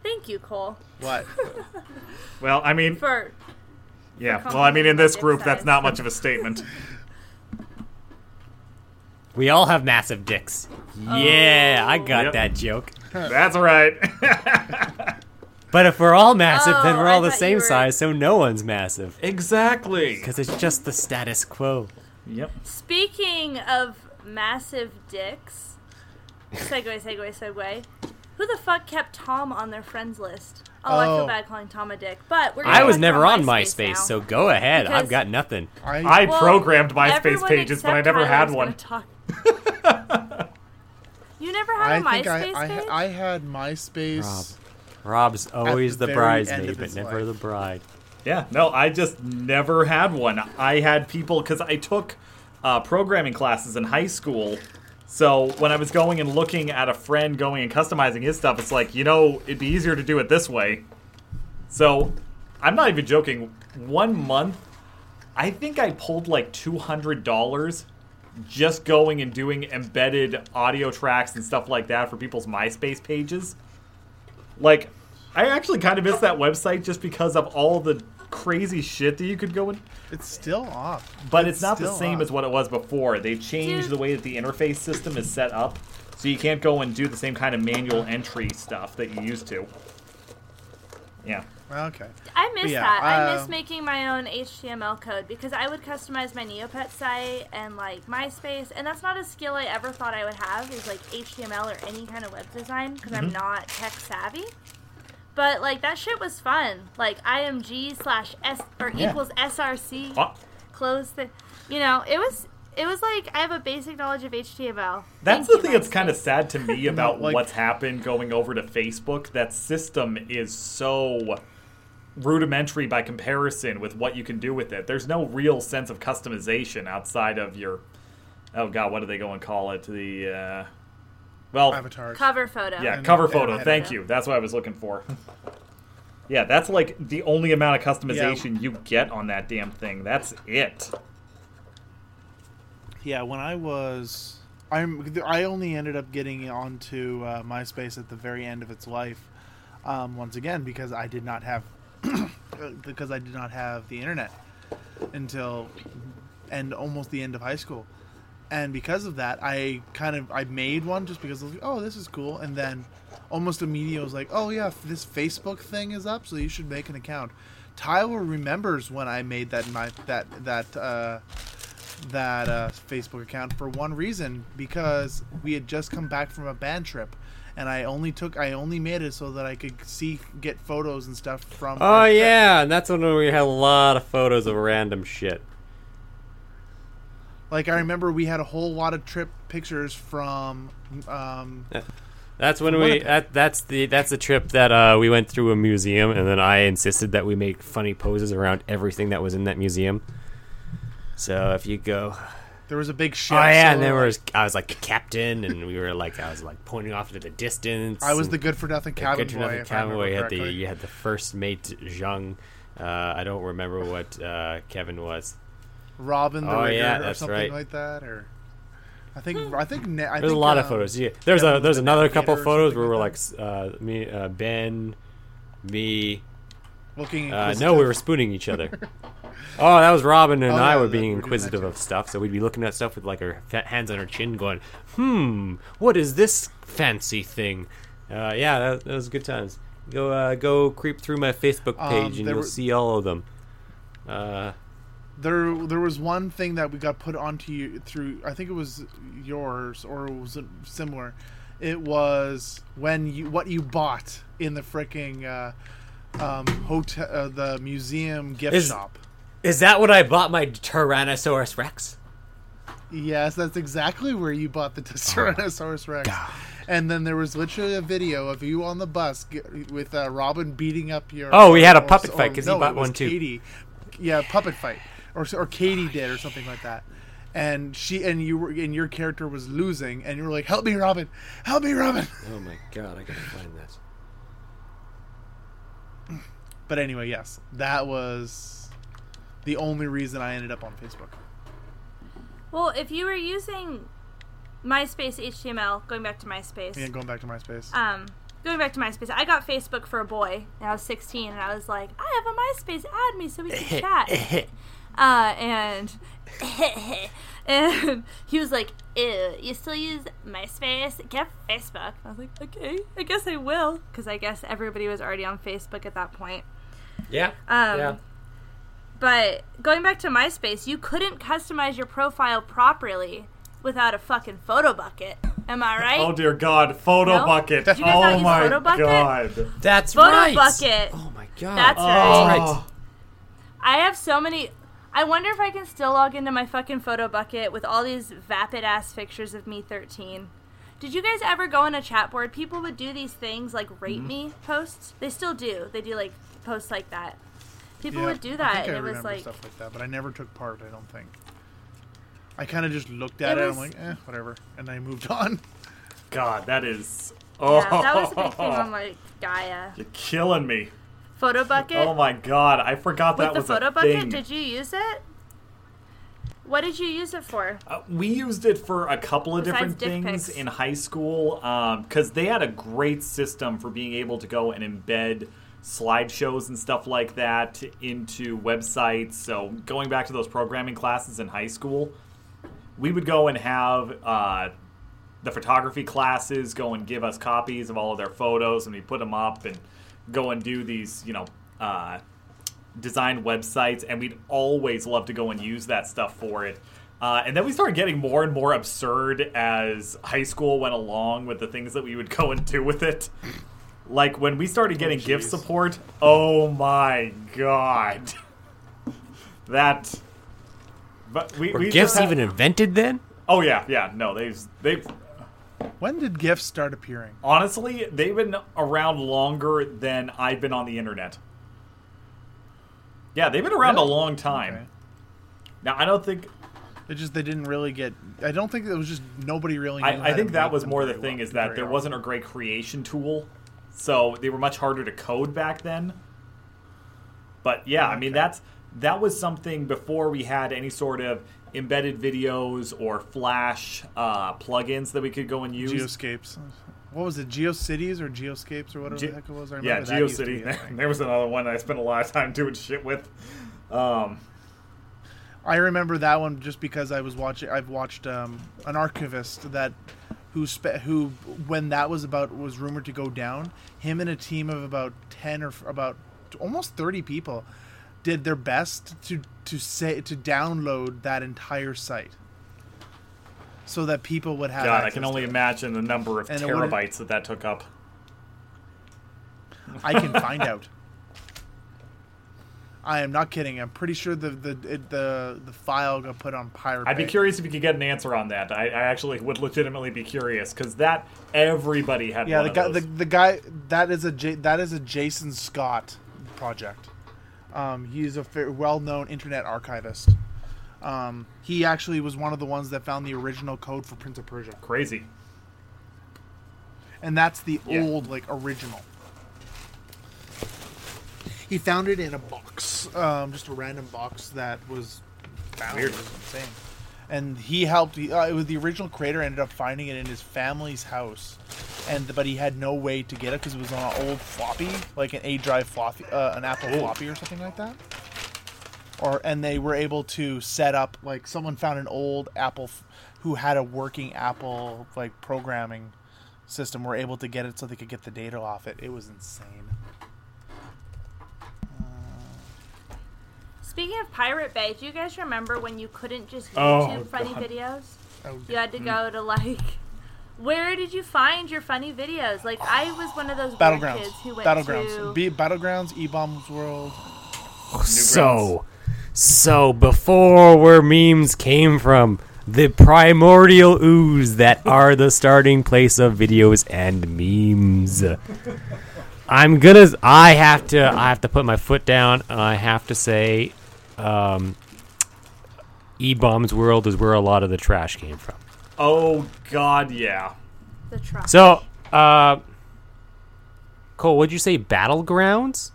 Speaker 1: thank you, Cole,
Speaker 3: What?
Speaker 2: well, I mean,
Speaker 1: for
Speaker 2: yeah. Well, I mean, in this group, that's not much of a statement.
Speaker 4: We all have massive dicks. Oh. Yeah, I got
Speaker 2: Yep.
Speaker 4: that joke.
Speaker 2: That's right.
Speaker 4: But if we're all massive, then
Speaker 1: Oh,
Speaker 4: we're all
Speaker 1: I
Speaker 4: the
Speaker 1: thought
Speaker 4: same
Speaker 1: were-
Speaker 4: size, so no one's massive.
Speaker 2: exactly.
Speaker 4: Because it's just the status quo.
Speaker 2: Yep.
Speaker 1: Speaking of massive dicks, segue, segue, segue. Who the fuck kept Tom on their friends list? Oh, I feel
Speaker 3: Oh.
Speaker 1: bad calling Tom a dick, but we're. Gonna
Speaker 4: I was
Speaker 1: talk
Speaker 4: never
Speaker 1: about
Speaker 4: on MySpace,
Speaker 1: now.
Speaker 4: so go ahead. I've got nothing.
Speaker 3: I,
Speaker 2: I
Speaker 1: Well,
Speaker 2: programmed MySpace
Speaker 1: everyone
Speaker 2: pages, but I
Speaker 1: except
Speaker 2: never had
Speaker 1: Tyler's
Speaker 2: one.
Speaker 1: gonna talk- you never
Speaker 3: I
Speaker 1: had a
Speaker 3: think
Speaker 1: MySpace
Speaker 3: I, I,
Speaker 1: page?
Speaker 3: I had MySpace.
Speaker 4: Rob's always
Speaker 3: the
Speaker 4: the,
Speaker 3: very end
Speaker 4: bridesmaid,
Speaker 3: of
Speaker 4: but
Speaker 3: his
Speaker 4: never
Speaker 3: life.
Speaker 4: the bride.
Speaker 2: Yeah, no, I just never had one. I had people because I took uh, programming classes in high school. So when I was going and looking at a friend going and customizing his stuff, it's like you know it'd be easier to do it this way. So I'm not even joking. One month, I think I pulled like two hundred dollars just going and doing embedded audio tracks and stuff like that for people's MySpace pages. Like, I actually kind of miss that website just because of all the crazy shit that you could go in.
Speaker 3: It's still off.
Speaker 2: But it's, not the same
Speaker 3: off.
Speaker 2: as what it was before. They've changed
Speaker 1: Dude.
Speaker 2: the way that the interface system is set up, so you can't go and do the same kind of manual entry stuff that you used to. Yeah.
Speaker 3: Okay.
Speaker 1: I miss
Speaker 3: Yeah,
Speaker 1: that. I
Speaker 3: uh,
Speaker 1: miss making my own HTML code because I would customize my Neopet site and like MySpace, and that's not a skill I ever thought I would have is like HTML or any kind of web design because
Speaker 3: Mm-hmm.
Speaker 1: I'm not tech savvy. But like that shit was fun. Like IMG slash S or
Speaker 2: Yeah.
Speaker 1: equals SRC close the, you know, it was it was like I have a basic knowledge of HTML.
Speaker 2: That's
Speaker 1: Thank
Speaker 2: the thing that's
Speaker 1: MySpace.
Speaker 2: kind of sad to me about
Speaker 3: like-
Speaker 2: what's happened going over to Facebook. That system is so rudimentary by comparison with what you can do with it. There's no real sense of customization outside of your oh god, what do they go and call it? The uh well
Speaker 3: Avatars.
Speaker 1: cover photo.
Speaker 2: yeah,
Speaker 3: And-
Speaker 2: cover
Speaker 3: and
Speaker 2: photo.
Speaker 3: header.
Speaker 2: Thank you. That's what I was looking for. yeah, that's like the only amount of customization you get on that damn thing. That's it.
Speaker 3: Yeah, when I was, I'm, I only ended up getting onto uh, MySpace at the very end of its life. Um, once again, because I did not have, because I did not have the internet until, and almost the end of high school, and because of that, I kind of I made one just because I was like, oh, this is cool, and then almost immediately I was like, oh yeah, this Facebook thing is up, so you should make an account. Tyler remembers when I made that my that that uh, that uh, Facebook account for one reason because we had just come back from a band trip. And I only took, I only made it so that I could see, get photos and stuff from.
Speaker 4: Oh yeah, and that's when we had a lot of photos of random shit.
Speaker 3: Like I remember we had a whole lot of trip pictures from um,
Speaker 4: That's when we that that's the that's the trip that uh, we went through a museum, and then I insisted that we make funny poses around everything that was in that museum. So if you go,
Speaker 3: there was a big ship.
Speaker 4: oh yeah, and there
Speaker 3: like,
Speaker 4: was I was like the captain, and we were like I was like pointing off into the distance.
Speaker 3: I was the good for nothing cabin
Speaker 4: good
Speaker 3: boy.
Speaker 4: nothing cabin boy. You had the you had the first mate Zhang. Uh, I don't remember what uh, Kevin was.
Speaker 3: Robin the
Speaker 4: Oh,
Speaker 3: Rigger
Speaker 4: yeah,
Speaker 3: or something
Speaker 4: right.
Speaker 3: like that, or I think I think ne- I
Speaker 4: There's a
Speaker 3: think,
Speaker 4: lot of
Speaker 3: um,
Speaker 4: photos. Yeah, there's a there's another couple photos where we're like uh, me, uh, Ben, me.
Speaker 3: looking.
Speaker 4: At
Speaker 3: uh,
Speaker 4: no, we were spooning each other. oh, that was Robin and
Speaker 3: Oh,
Speaker 4: I
Speaker 3: yeah,
Speaker 4: were being
Speaker 3: we were doing that
Speaker 4: inquisitive of stuff. So we'd be looking at stuff with like our hands on our chin, going, "Hmm, what is this fancy thing?" Uh, yeah, that, that was good times. Go uh, go creep through my Facebook
Speaker 3: Um,
Speaker 4: page and you'll
Speaker 3: were-
Speaker 4: see all of them. Uh,
Speaker 3: There, there was one thing that we got put onto you through. I think it was yours, or it was similar. It was when you what you bought in the freaking uh, um, hotel, uh, the museum gift
Speaker 4: Is-
Speaker 3: shop.
Speaker 4: is that what I bought my Tyrannosaurus Rex?
Speaker 3: Yes, that's exactly where you bought the Tyrannosaurus Rex. And then there was literally a video of you on the bus g- with uh, Robin beating up your.
Speaker 4: Oh, we had a puppet
Speaker 3: or-
Speaker 4: fight 'cause he
Speaker 3: no,
Speaker 4: bought
Speaker 3: it was
Speaker 4: one too.
Speaker 3: Katie. Yeah, puppet fight, or or Katie did, or something like that. And she and you were and your character was losing, and you were like, "Help me, Robin! Help me, Robin!"
Speaker 4: Oh my god, I gotta find that.
Speaker 3: But anyway, yes, that was the only reason I ended up on Facebook.
Speaker 1: Well, if you were using MySpace HTML, going back to MySpace,
Speaker 3: And going back to MySpace.
Speaker 1: um, going back to MySpace, I got Facebook for a boy, and I was 16, and I was like, I have a MySpace, add me so we can chat. uh, and and he was like, Ew, you still use MySpace? Get Facebook. I was like, okay, I guess I will, because I guess everybody was already on Facebook at that point.
Speaker 4: Yeah,
Speaker 1: Um,
Speaker 4: yeah.
Speaker 1: But going back to MySpace, you couldn't customize your profile properly without a fucking photo bucket. Am I right?
Speaker 2: Oh dear God, photo
Speaker 1: No?
Speaker 2: bucket.
Speaker 1: Did you guys not
Speaker 2: oh
Speaker 1: use
Speaker 2: my
Speaker 1: Photo Bucket?
Speaker 2: God.
Speaker 4: That's
Speaker 1: Photo
Speaker 4: right.
Speaker 1: Photo bucket.
Speaker 4: Oh my god.
Speaker 1: That's
Speaker 2: Oh.
Speaker 1: right.
Speaker 4: right.
Speaker 1: I have so many. I wonder if I can still log into my fucking photo bucket with all these vapid ass pictures of me 13. Did you guys ever go on a chat board? People would do these things like
Speaker 3: Mm-hmm.
Speaker 1: rate me posts. They still do. They do like posts like that. People
Speaker 3: Yeah,
Speaker 1: would do
Speaker 3: I
Speaker 1: that,
Speaker 3: think
Speaker 1: and
Speaker 3: I
Speaker 1: it was
Speaker 3: remember
Speaker 1: like,
Speaker 3: stuff like that, but I never took part. I don't think. I kind of just looked
Speaker 1: It
Speaker 3: at it.
Speaker 1: was-
Speaker 3: I'm like, eh, whatever, and I moved on.
Speaker 2: God, that is. Oh,
Speaker 1: yeah, that was a big thing on like Gaia.
Speaker 2: You're killing me.
Speaker 1: Photo bucket.
Speaker 2: Oh my God, I forgot that
Speaker 1: With
Speaker 2: that
Speaker 1: the photo
Speaker 2: a
Speaker 1: bucket,
Speaker 2: thing.
Speaker 1: did you use it? What did you use it for?
Speaker 2: Uh, we used it for a couple of
Speaker 1: Besides
Speaker 2: different things
Speaker 1: pics.
Speaker 2: in high school because they had a great system for being able to go and embed slideshows and stuff like that into websites. So going back to those programming classes in high school, we would go and have uh, the photography classes go and give us copies of all of their photos, and we put them up and go and do these, you know. Uh, design websites, and we'd always love to go and use that stuff for it. Uh, and then we started getting more and more absurd as high school went along with the things that we would go and do with it. Like when we started getting GIF
Speaker 3: jeez.
Speaker 2: support, oh my god. that. But we,
Speaker 4: Were
Speaker 2: we
Speaker 4: gifs
Speaker 2: just had-
Speaker 4: even invented then?
Speaker 2: Oh yeah, yeah. No, they've they've
Speaker 3: When did GIFs start appearing?
Speaker 2: honestly they've been around longer than I've been on the internet. Yeah, they've been around
Speaker 3: Really?
Speaker 2: a long time.
Speaker 3: Okay.
Speaker 2: Now I don't think
Speaker 3: It just they didn't really get. I don't think it was just nobody really. Knew
Speaker 2: I, I think that was more the thing
Speaker 3: well-
Speaker 2: is that there
Speaker 3: well.
Speaker 2: wasn't a great creation tool, so they were much harder to code back then. But yeah, I mean that's that was something before we had any sort of embedded videos or Flash uh, plugins that we could go and use.
Speaker 3: Geoscapes. What was it? GeoCities or Geoscapes or whatever
Speaker 2: Ge-
Speaker 3: the heck it was? I
Speaker 2: yeah,
Speaker 3: that used to be
Speaker 2: GeoCity. there was another one I spent a lot of time doing shit with. Um,
Speaker 3: I remember that one just because I was watching. I've watched um, an archivist that who spe- who when that was about was rumored to go down. Him and a team of about ten or f- about almost thirty people did their best to to say to download that entire site so that people would have.
Speaker 2: God, I can only imagine the number of
Speaker 3: And
Speaker 2: terabytes that that took up.
Speaker 3: I can find out. I am not kidding. I'm pretty sure the the it, the the file got put on Pirate.
Speaker 2: I'd be curious if you could get an answer on that. I, I actually would legitimately be curious because that everybody had.
Speaker 3: Yeah, the guy, the, the guy that is a J, that is a Jason Scott project. Um, he's a well-known internet archivist. Um, he actually was one of the ones that found the original code for Prince of Persia,
Speaker 2: crazy.
Speaker 3: and that's the
Speaker 2: Yeah.
Speaker 3: old like original. He found it in a box, um, just a random box that was found.
Speaker 2: Weird.
Speaker 3: It was insane. And he helped. Uh, it was the original creator ended up finding it in his family's house, and but he had no way to get it because it was on an old floppy, like an A drive floppy, uh, an Apple
Speaker 2: Ooh.
Speaker 3: floppy or something like that. Or and they were able to set up like someone found an old Apple f- who had a working Apple like programming system were able to get it so they could get the data off it. It was insane.
Speaker 1: Speaking of Pirate Bay, do you guys remember when you couldn't just
Speaker 2: Oh,
Speaker 1: YouTube funny
Speaker 2: God.
Speaker 1: videos?
Speaker 3: Oh,
Speaker 1: You had to mm-hmm. go to like. Where did you find your funny videos? Like I was one of those weird
Speaker 3: Battlegrounds.
Speaker 1: kids who went
Speaker 3: Battlegrounds.
Speaker 1: to.
Speaker 3: Be- Battlegrounds. E Bombs World.
Speaker 4: So, so before where memes came from, the primordial ooze that are the starting place of videos and memes. I'm gonna. I have to. I have to put my foot down, and I have to say, um, E Bombs World is where a lot of the trash came from.
Speaker 2: Oh God, yeah.
Speaker 1: the truck.
Speaker 4: So, uh, Cole, would you say battlegrounds?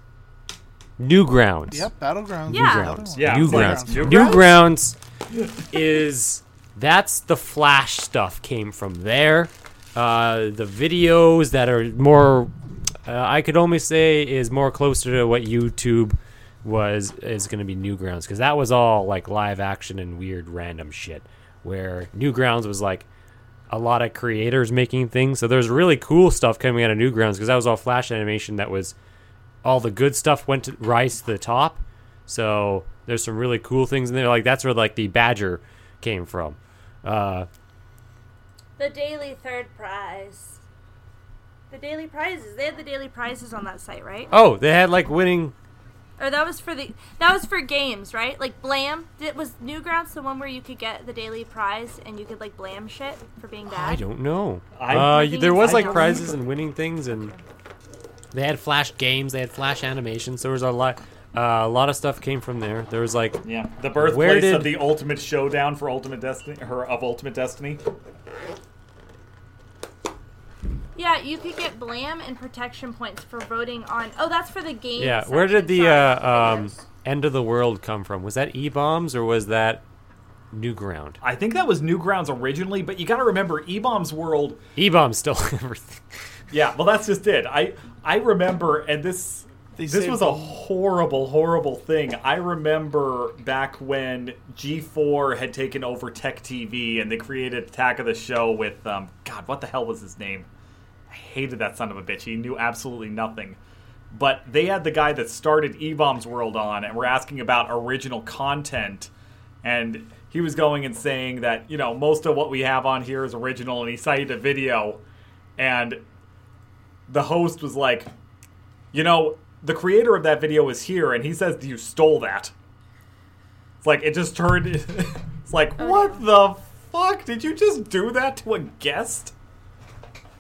Speaker 4: Newgrounds.
Speaker 3: Yep. Battlegrounds.
Speaker 1: Yeah.
Speaker 4: Newgrounds.
Speaker 2: Yeah, it's like
Speaker 4: Newgrounds. Newgrounds is that's the Flash stuff came from there. Uh, the videos that are more, uh, I could only say, is more closer to what YouTube was is going to be Newgrounds because that was all like live action and weird random shit. Where Newgrounds was like a lot of creators making things. So there's really cool stuff coming out of Newgrounds because that was all Flash animation that was all the good stuff went to rise to the top. So there's some really cool things in there. Like that's where like the Badger came from. Uh,
Speaker 1: The daily third prize. The daily prizes. They had the daily prizes on that site, right?
Speaker 4: oh, they had like winning.
Speaker 1: Or that was for the that was for games, right? Like Blam. It was Newgrounds the one where you could get the daily prize and you could like blam shit for being bad.
Speaker 4: I don't know.
Speaker 2: I-
Speaker 4: uh,
Speaker 1: I
Speaker 4: there was
Speaker 1: like
Speaker 4: like
Speaker 1: a-
Speaker 4: prizes and winning things, and they had Flash games. They had Flash animations. So there was a lot. Uh, a lot of stuff came from there. There was like
Speaker 2: Yeah, the birthplace
Speaker 4: did-
Speaker 2: of the Ultimate Showdown for Ultimate Destiny, her of Ultimate Destiny.
Speaker 1: Yeah, you could get blam and protection points for voting on. Oh, that's for the game.
Speaker 4: yeah. Where did the uh, um, end of the world come from? Was that E bombs or was that Newground?
Speaker 2: I think that was Newgrounds originally, but you got to remember, eBaum's World.
Speaker 4: E bombs still everything.
Speaker 2: Yeah, well, that's just it. I I remember, and this
Speaker 3: They
Speaker 2: this was a horrible, horrible thing. I remember back when G4 had taken over Tech TV, and they created Attack of the Show with um, God, what the hell was his name? I hated that son of a bitch. He knew absolutely nothing. But they had the guy that started eBaum's World on, and were asking about original content, and he was going and saying that you know most of what we have on here is original, and he cited a video, and the host was like, you know, the creator of that video is here, and he says you stole that. It's like it just turned. it's like oh, what the fuck? Did you just do that to a guest?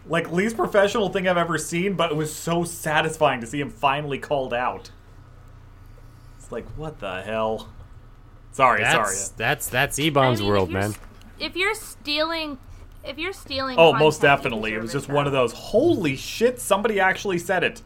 Speaker 2: Like least professional thing I've ever seen, but it was so satisfying to see him finally called out. It's like what the hell? Sorry,
Speaker 4: That's
Speaker 2: sorry.
Speaker 4: that's that's E
Speaker 1: I
Speaker 4: bombs
Speaker 1: mean,
Speaker 4: world,
Speaker 1: if
Speaker 4: man.
Speaker 1: If you're stealing, if you're stealing,
Speaker 2: Oh, most
Speaker 1: content, you
Speaker 2: definitely. It was just
Speaker 1: though.
Speaker 2: one of those. Holy shit! Somebody actually said it.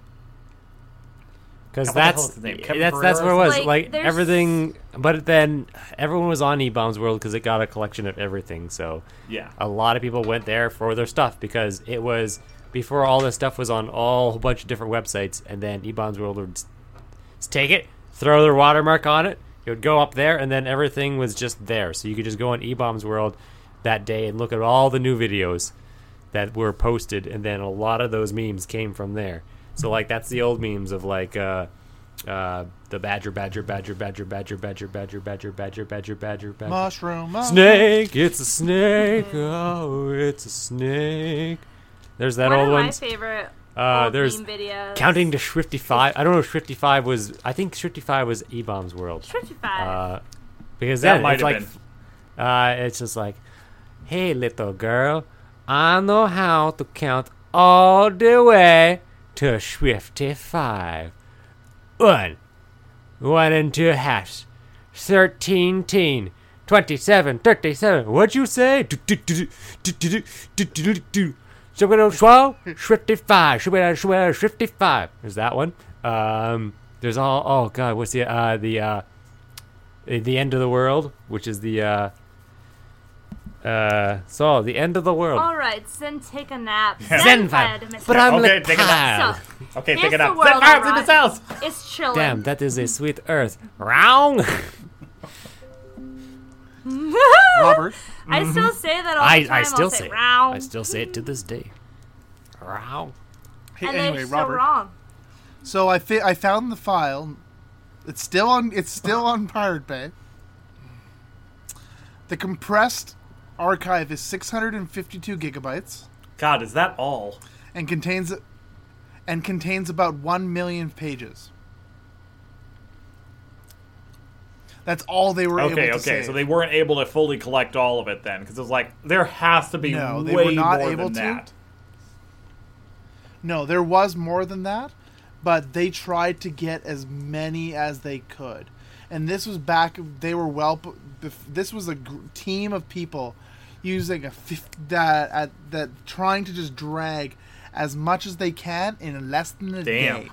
Speaker 4: Because
Speaker 2: God, what the hell
Speaker 4: that's
Speaker 2: is name? Kevin
Speaker 4: that's that's what it was.
Speaker 1: Like,
Speaker 4: Like, everything, but then everyone was on eBaum's world because it got a collection of everything. So
Speaker 2: Yeah.
Speaker 4: a lot of people went there for their stuff because it was before all this stuff was on all a bunch of different websites, and then eBaum's world would s- s- take it, throw their watermark on it. It would go up there, and then everything was just there. So you could just go on eBaum's World that day and look at all the new videos that were posted, and then a lot of those memes came from there. So like that's the old memes of like uh, uh, the badger, badger, badger, badger, badger, badger, badger, badger, badger, badger, badger, badger.
Speaker 3: Mushroom. mushroom.
Speaker 4: Snake, it's a snake. Oh, it's a snake. There's that
Speaker 1: One
Speaker 4: old
Speaker 1: of
Speaker 4: one.
Speaker 1: my favorite
Speaker 4: Uh, there's
Speaker 1: meme videos.
Speaker 4: counting to Swifty Five. I don't know if Swifty Five was. I think Swifty Five was E Bombs World.
Speaker 1: 55.
Speaker 4: Uh, because
Speaker 2: That
Speaker 4: then
Speaker 2: might
Speaker 4: it's
Speaker 2: have
Speaker 4: like,
Speaker 2: been.
Speaker 4: uh, it's just like, hey little girl, I know how to count all the way to Swifty Five. One. One and two halves. Thirteen teen. Twenty-seven. Thirty-seven. What'd you say? Swell? Swifty Five. Swifty Five. Is that one? Um, there's all. Oh God, what's the uh the uh the end of the world, which is the uh uh so the end of the world.
Speaker 1: All right, then take a nap.
Speaker 4: Zen
Speaker 1: Zen
Speaker 4: vibe.
Speaker 1: fed,
Speaker 4: But I'm
Speaker 2: Okay,
Speaker 4: like
Speaker 2: take a nap.
Speaker 1: So,
Speaker 2: Okay, take it
Speaker 1: the
Speaker 2: up.
Speaker 1: world,
Speaker 2: Set fire to
Speaker 1: alright.
Speaker 2: house.
Speaker 1: it's chilling.
Speaker 4: Damn, that is a sweet earth. Round.
Speaker 3: Robert.
Speaker 1: I still say that all
Speaker 4: I
Speaker 1: the time.
Speaker 4: I still
Speaker 1: I'll
Speaker 4: say it.
Speaker 1: round,
Speaker 4: I still say it to this day. Round.
Speaker 3: Hey,
Speaker 1: and
Speaker 3: anyway,
Speaker 1: they're so
Speaker 3: Robert.
Speaker 1: wrong.
Speaker 3: So I fi- I found the file. It's still on. It's still on Pirate Bay. The compressed archive is 652 gigabytes
Speaker 2: God, is that all?
Speaker 3: and contains and contains about 1 million pages. That's all they were
Speaker 2: Okay,
Speaker 3: able to
Speaker 2: okay.
Speaker 3: save.
Speaker 2: So they weren't able to fully collect all of it then, because it was like there has to be
Speaker 3: No, they were not
Speaker 2: more
Speaker 3: able
Speaker 2: than
Speaker 3: to.
Speaker 2: that.
Speaker 3: No, there was more than that, but they tried to get as many as they could. And this was back. They were well. This was a gr- team of people using a that at, that trying to just drag as much as they can in less than a
Speaker 2: Damn.
Speaker 3: day.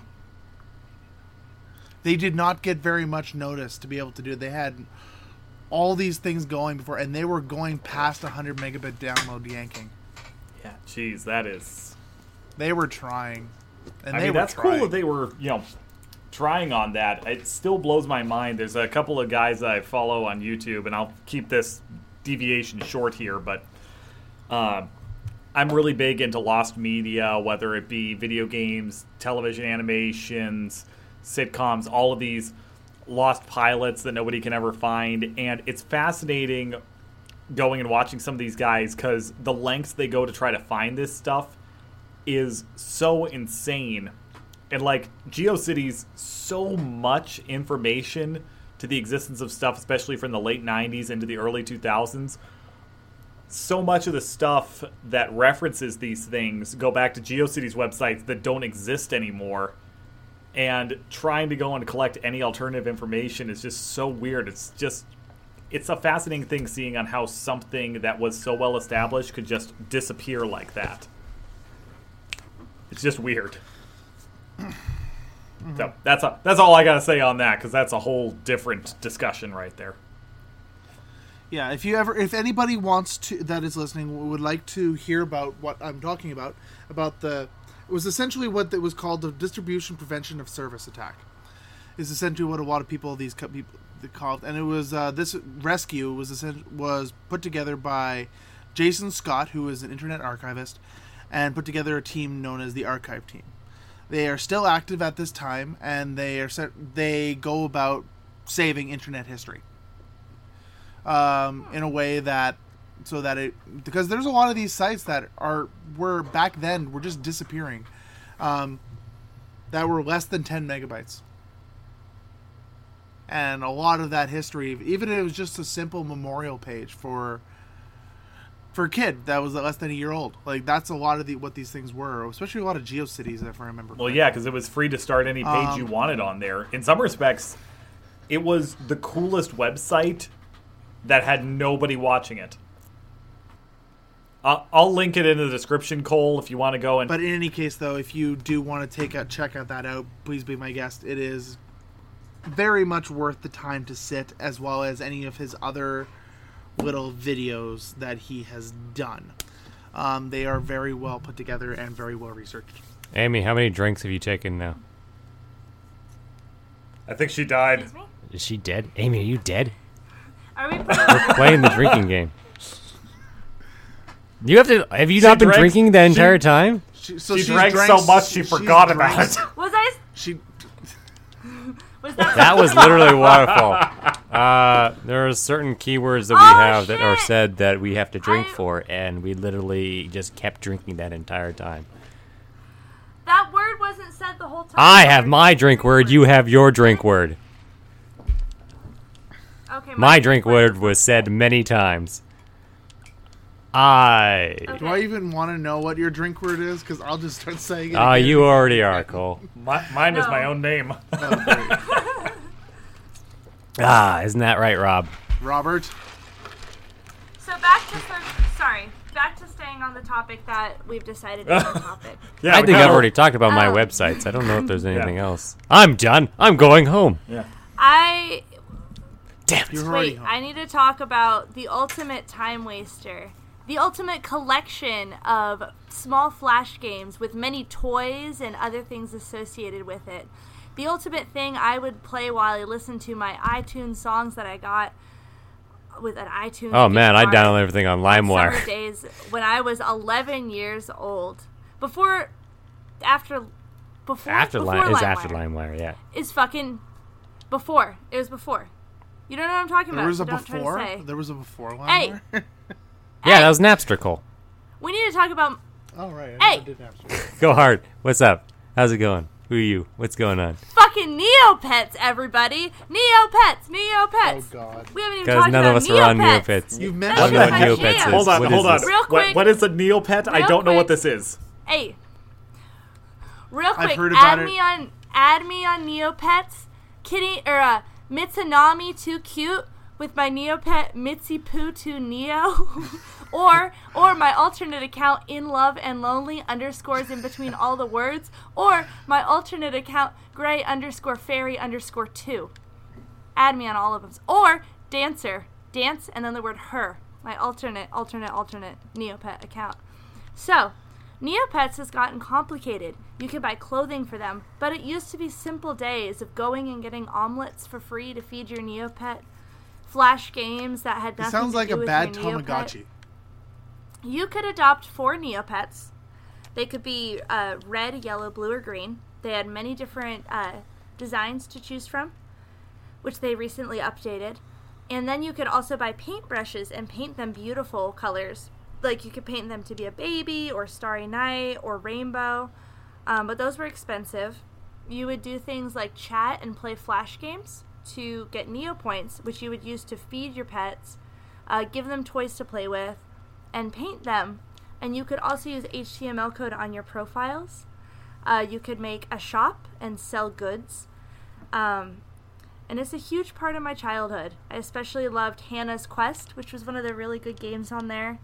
Speaker 3: They did not get very much notice to be able to do. it. They had all these things going before, and they were going past 100 megabit download yanking.
Speaker 2: Yeah, jeez, that is.
Speaker 3: They were trying, and
Speaker 2: I
Speaker 3: they
Speaker 2: mean,
Speaker 3: were
Speaker 2: that's
Speaker 3: trying.
Speaker 2: cool that they were, you know, trying on that. It still blows my mind. There's a couple of guys that I follow on YouTube, and I'll keep this deviation short here, but uh, I'm really big into lost media, whether it be video games, television animations, sitcoms, all of these lost pilots that nobody can ever find. And it's fascinating going and watching some of these guys because the lengths they go to try to find this stuff is so insane. And like GeoCities, so much information to the existence of stuff, especially from the late 90s into the early 2000s. So much of the stuff that references these things go back to GeoCities websites that don't exist anymore. And trying to go and collect any alternative information is just so weird. It's just it's a fascinating thing seeing on how something that was so well established could just disappear like that. It's just weird. So that's a, that's all I gotta say on that because that's a whole different discussion right there.
Speaker 3: Yeah, if you ever, if anybody wants to that is listening would like to hear about what I'm talking about, about the, it was essentially what it was called the distribution prevention of service attack, is essentially what a lot of people these co- people called, and it was uh, this rescue was was put together by Jason Scott, who is an internet archivist, and put together a team known as the Archive Team. They are still active at this time, and they are set, they go about saving internet history. Um, in a way that so that it because there's a lot of these sites that are were back then were just disappearing um, that were less than 10 megabytes. And a lot of that history even if it was just a simple memorial page for for a kid that was less than a year old like that's a lot of the what these things were especially a lot of geocities if i remember
Speaker 2: Well,
Speaker 3: correctly.
Speaker 2: yeah, because it was free to start any page
Speaker 3: Um,
Speaker 2: you wanted on there. In some respects, it was the coolest website that had nobody watching it. I'll, I'll link it in the description, Cole, if you want to go and.
Speaker 3: But in any case, though, if you do want to take a check out that out, please be my guest. It is very much worth the time to sit, as well as any of his other little videos that he has done. Um, they are very well put together and very well researched.
Speaker 4: Amy, how many drinks have you taken now?
Speaker 2: I think she died.
Speaker 1: Excuse me?
Speaker 4: Is she dead? Amy, are you dead?
Speaker 1: Are we putting
Speaker 4: Playing the drinking game. You have to. Have you not been
Speaker 2: drank-
Speaker 4: drinking the entire
Speaker 2: she-
Speaker 4: time?
Speaker 3: She, so
Speaker 2: She
Speaker 3: she's
Speaker 2: drank
Speaker 3: drank
Speaker 2: so much she
Speaker 3: she's
Speaker 2: forgot
Speaker 3: drank-
Speaker 2: about it.
Speaker 1: was I
Speaker 3: She
Speaker 1: was that
Speaker 4: That was literally waterfall. Uh, there are certain keywords that we
Speaker 1: Oh,
Speaker 4: have that are said that we have to drink
Speaker 1: I-
Speaker 4: for, and we literally just kept drinking that entire time.
Speaker 1: that word wasn't said the whole time?
Speaker 4: I have my drink word. You have your drink word.
Speaker 1: Okay,
Speaker 4: My drink word was said many times. I.
Speaker 3: do I even want to know what your drink word is? Because I'll just start saying it.
Speaker 4: Ah,
Speaker 3: again.
Speaker 4: you already are, Cole.
Speaker 2: My, mine is my own name.
Speaker 3: Oh.
Speaker 4: Ah, isn't that right, Rob?
Speaker 3: Robert.
Speaker 1: So back to the, sorry, back to staying on the topic that we've decided is the topic.
Speaker 2: Yeah,
Speaker 4: I think I've already talked about my
Speaker 1: Oh.
Speaker 4: websites. I don't know if there's anything else. I'm done. I'm going home.
Speaker 2: Yeah.
Speaker 1: I
Speaker 4: Damn
Speaker 3: You're
Speaker 4: it.
Speaker 1: wait.
Speaker 3: home.
Speaker 1: I need to talk about the ultimate time waster, the ultimate collection of small flash games with many toys and other things associated with it. The ultimate thing I would play while I listened to my iTunes songs that I got with an iTunes.
Speaker 4: Oh man, I
Speaker 1: gift card.
Speaker 4: download everything on
Speaker 1: summer
Speaker 4: LimeWire.
Speaker 1: days when I was 11 years old. Before, after, before,
Speaker 4: After
Speaker 1: before
Speaker 4: Lime is
Speaker 1: LimeWire.
Speaker 4: after LimeWire, yeah.
Speaker 1: Is fucking before. It was before. You don't know what I'm talking
Speaker 3: There
Speaker 1: about.
Speaker 3: was
Speaker 1: so
Speaker 3: a
Speaker 1: don't try to
Speaker 3: before. There was a before line.
Speaker 1: Hey.
Speaker 3: there?
Speaker 4: Yeah, that was Napster, Cole.
Speaker 1: We need to talk about.
Speaker 3: oh right. I
Speaker 1: Hey.
Speaker 3: did have
Speaker 4: Go hard. What's up? How's it going? Who are you? What's going on?
Speaker 1: Fucking Neopets, everybody! Neopets, Neopets.
Speaker 3: Oh god.
Speaker 1: We haven't even talked about Neopets.
Speaker 4: Because
Speaker 1: talked
Speaker 4: none
Speaker 1: about
Speaker 4: of us are on
Speaker 1: Neopets.
Speaker 4: Neopets.
Speaker 3: You've
Speaker 4: I don't
Speaker 3: mentioned
Speaker 4: know what
Speaker 3: that.
Speaker 4: Neopets is.
Speaker 2: Hold on,
Speaker 4: What
Speaker 2: hold on.
Speaker 4: this?
Speaker 1: Real
Speaker 2: What-
Speaker 1: quick.
Speaker 2: what is a Neopet? I
Speaker 1: Real
Speaker 2: don't know what
Speaker 1: quick.
Speaker 2: this is.
Speaker 1: Hey, real
Speaker 3: I've
Speaker 1: quick,
Speaker 3: heard about
Speaker 1: add
Speaker 3: it.
Speaker 1: me on, add me on Neopets. Kitty or uh, Mitsunami too cute with my Neopet Mitzi Poo Neo, or or my alternate account in love and lonely underscores in between all the words, or my alternate account gray underscore fairy underscore two. Add me on all of them, or dancer dance and then the word her. My alternate alternate alternate Neopet account. So, Neopets has gotten complicated. You can buy clothing for them, but it used to be simple days of going and getting omelets for free to feed your Neopet. Flash games that had
Speaker 3: It
Speaker 1: nothing
Speaker 3: sounds
Speaker 1: to
Speaker 3: like a bad
Speaker 1: your Neopet.
Speaker 3: Tamagotchi.
Speaker 1: You could adopt four Neopets. They could be uh, red, yellow, blue, or green. They had many different uh, designs to choose from, which they recently updated. And then you could also buy paintbrushes and paint them beautiful colors. Like you could paint them to be a baby, or starry night, or rainbow. Um, but those were expensive. You would do things like chat and play flash games to get Neo points, which you would use to feed your pets, uh, give them toys to play with, and paint them. And you could also use HTML code on your profiles. Uh, you could make a shop and sell goods. Um, and it's a huge part of my childhood. I especially loved Hannah's Quest, which was one of the really good games on there.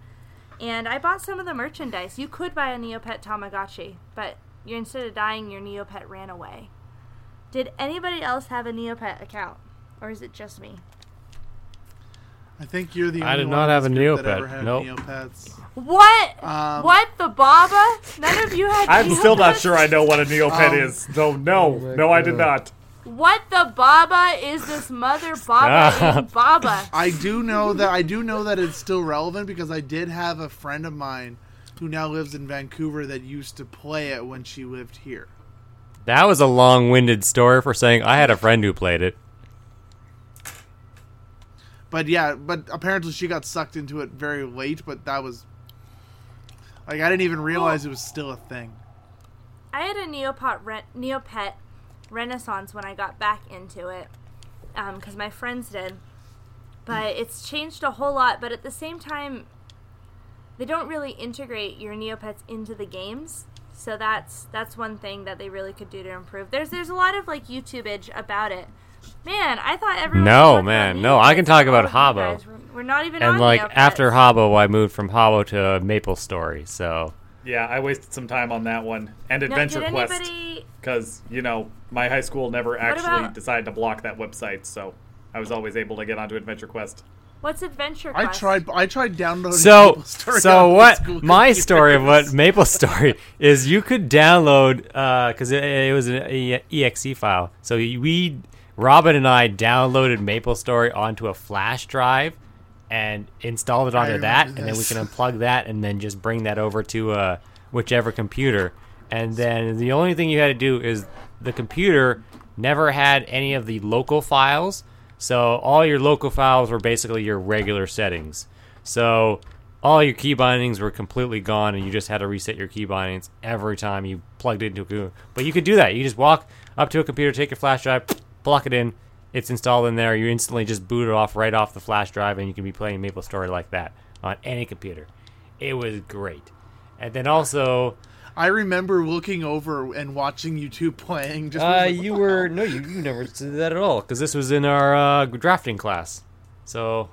Speaker 1: And I bought some of the merchandise. You could buy a Neopet Tamagotchi, but instead of dying, your Neopet ran away. Did anybody else have a Neopet account? Or is it just me?
Speaker 3: I think you're the Only
Speaker 4: I
Speaker 3: only
Speaker 4: did
Speaker 3: one
Speaker 4: not have a
Speaker 3: group that
Speaker 4: Neopet.
Speaker 3: ever had
Speaker 4: Nope.
Speaker 3: Neopets.
Speaker 1: What?
Speaker 3: Um,
Speaker 1: what the Bobba? None of you had.
Speaker 2: I'm still not sure I know what a Neopet
Speaker 3: Um,
Speaker 2: is. No, no, no, I did not.
Speaker 1: What the Bobba is this mother Bobba Bobba?
Speaker 3: I do know that I do know that it's still relevant because I did have a friend of mine who now lives in Vancouver that used to play it when she lived here.
Speaker 4: That was a long-winded story for saying I had a friend who played it.
Speaker 3: But yeah, but apparently she got sucked into it very late. But that was like I didn't even realize it was still a thing.
Speaker 1: I had a Neopet, re- Neopet renaissance when I got back into it, um, because my friends did. But it's changed a whole lot. But at the same time, they don't really integrate your Neopets into the games. So that's that's one thing that they really could do to improve. There's there's a lot of like YouTubeage about it. Man, I thought everyone.
Speaker 4: No,
Speaker 1: was talking
Speaker 4: man,
Speaker 1: about
Speaker 4: no, I can talk about
Speaker 1: of you
Speaker 4: Habbo.
Speaker 1: guys were- We're not even
Speaker 4: And
Speaker 1: on
Speaker 4: like after Habbo, I moved from Habbo to Maple Story. So
Speaker 2: Yeah, I wasted some time on that one. And Adventure
Speaker 1: did
Speaker 2: Quest.
Speaker 1: anybody
Speaker 2: Because, you know, my high school never actually
Speaker 1: about-
Speaker 2: decided to block that website, so I was always able to get onto Adventure Quest.
Speaker 1: What's Adventure
Speaker 3: I tried. I tried downloading.
Speaker 4: so
Speaker 3: Maple Story
Speaker 4: so what? My story of what Maple Story is, you could download because it, it was an exe file. So we Robin and I downloaded Maple Story onto a flash drive and installed it onto that,
Speaker 3: remember
Speaker 4: and then we can unplug that and then just bring that over to uh, whichever computer. And then the only thing you had to do is the computer never had any of the local files, so all your local files were basically your regular settings. So all your key bindings were completely gone, and you just had to reset your key bindings every time you plugged it into a computer. But you could do that. You just walk up to a computer, take your flash drive, plug it in. It's installed in there. You instantly just boot it off right off the flash drive, and you can be playing Maple Story like that on any computer. It was great. And then also,
Speaker 3: I remember looking over and watching you two playing. Just
Speaker 4: uh,
Speaker 3: like,
Speaker 4: you
Speaker 3: "What
Speaker 4: were no, you, you never did that at all because this was in our uh, drafting class. So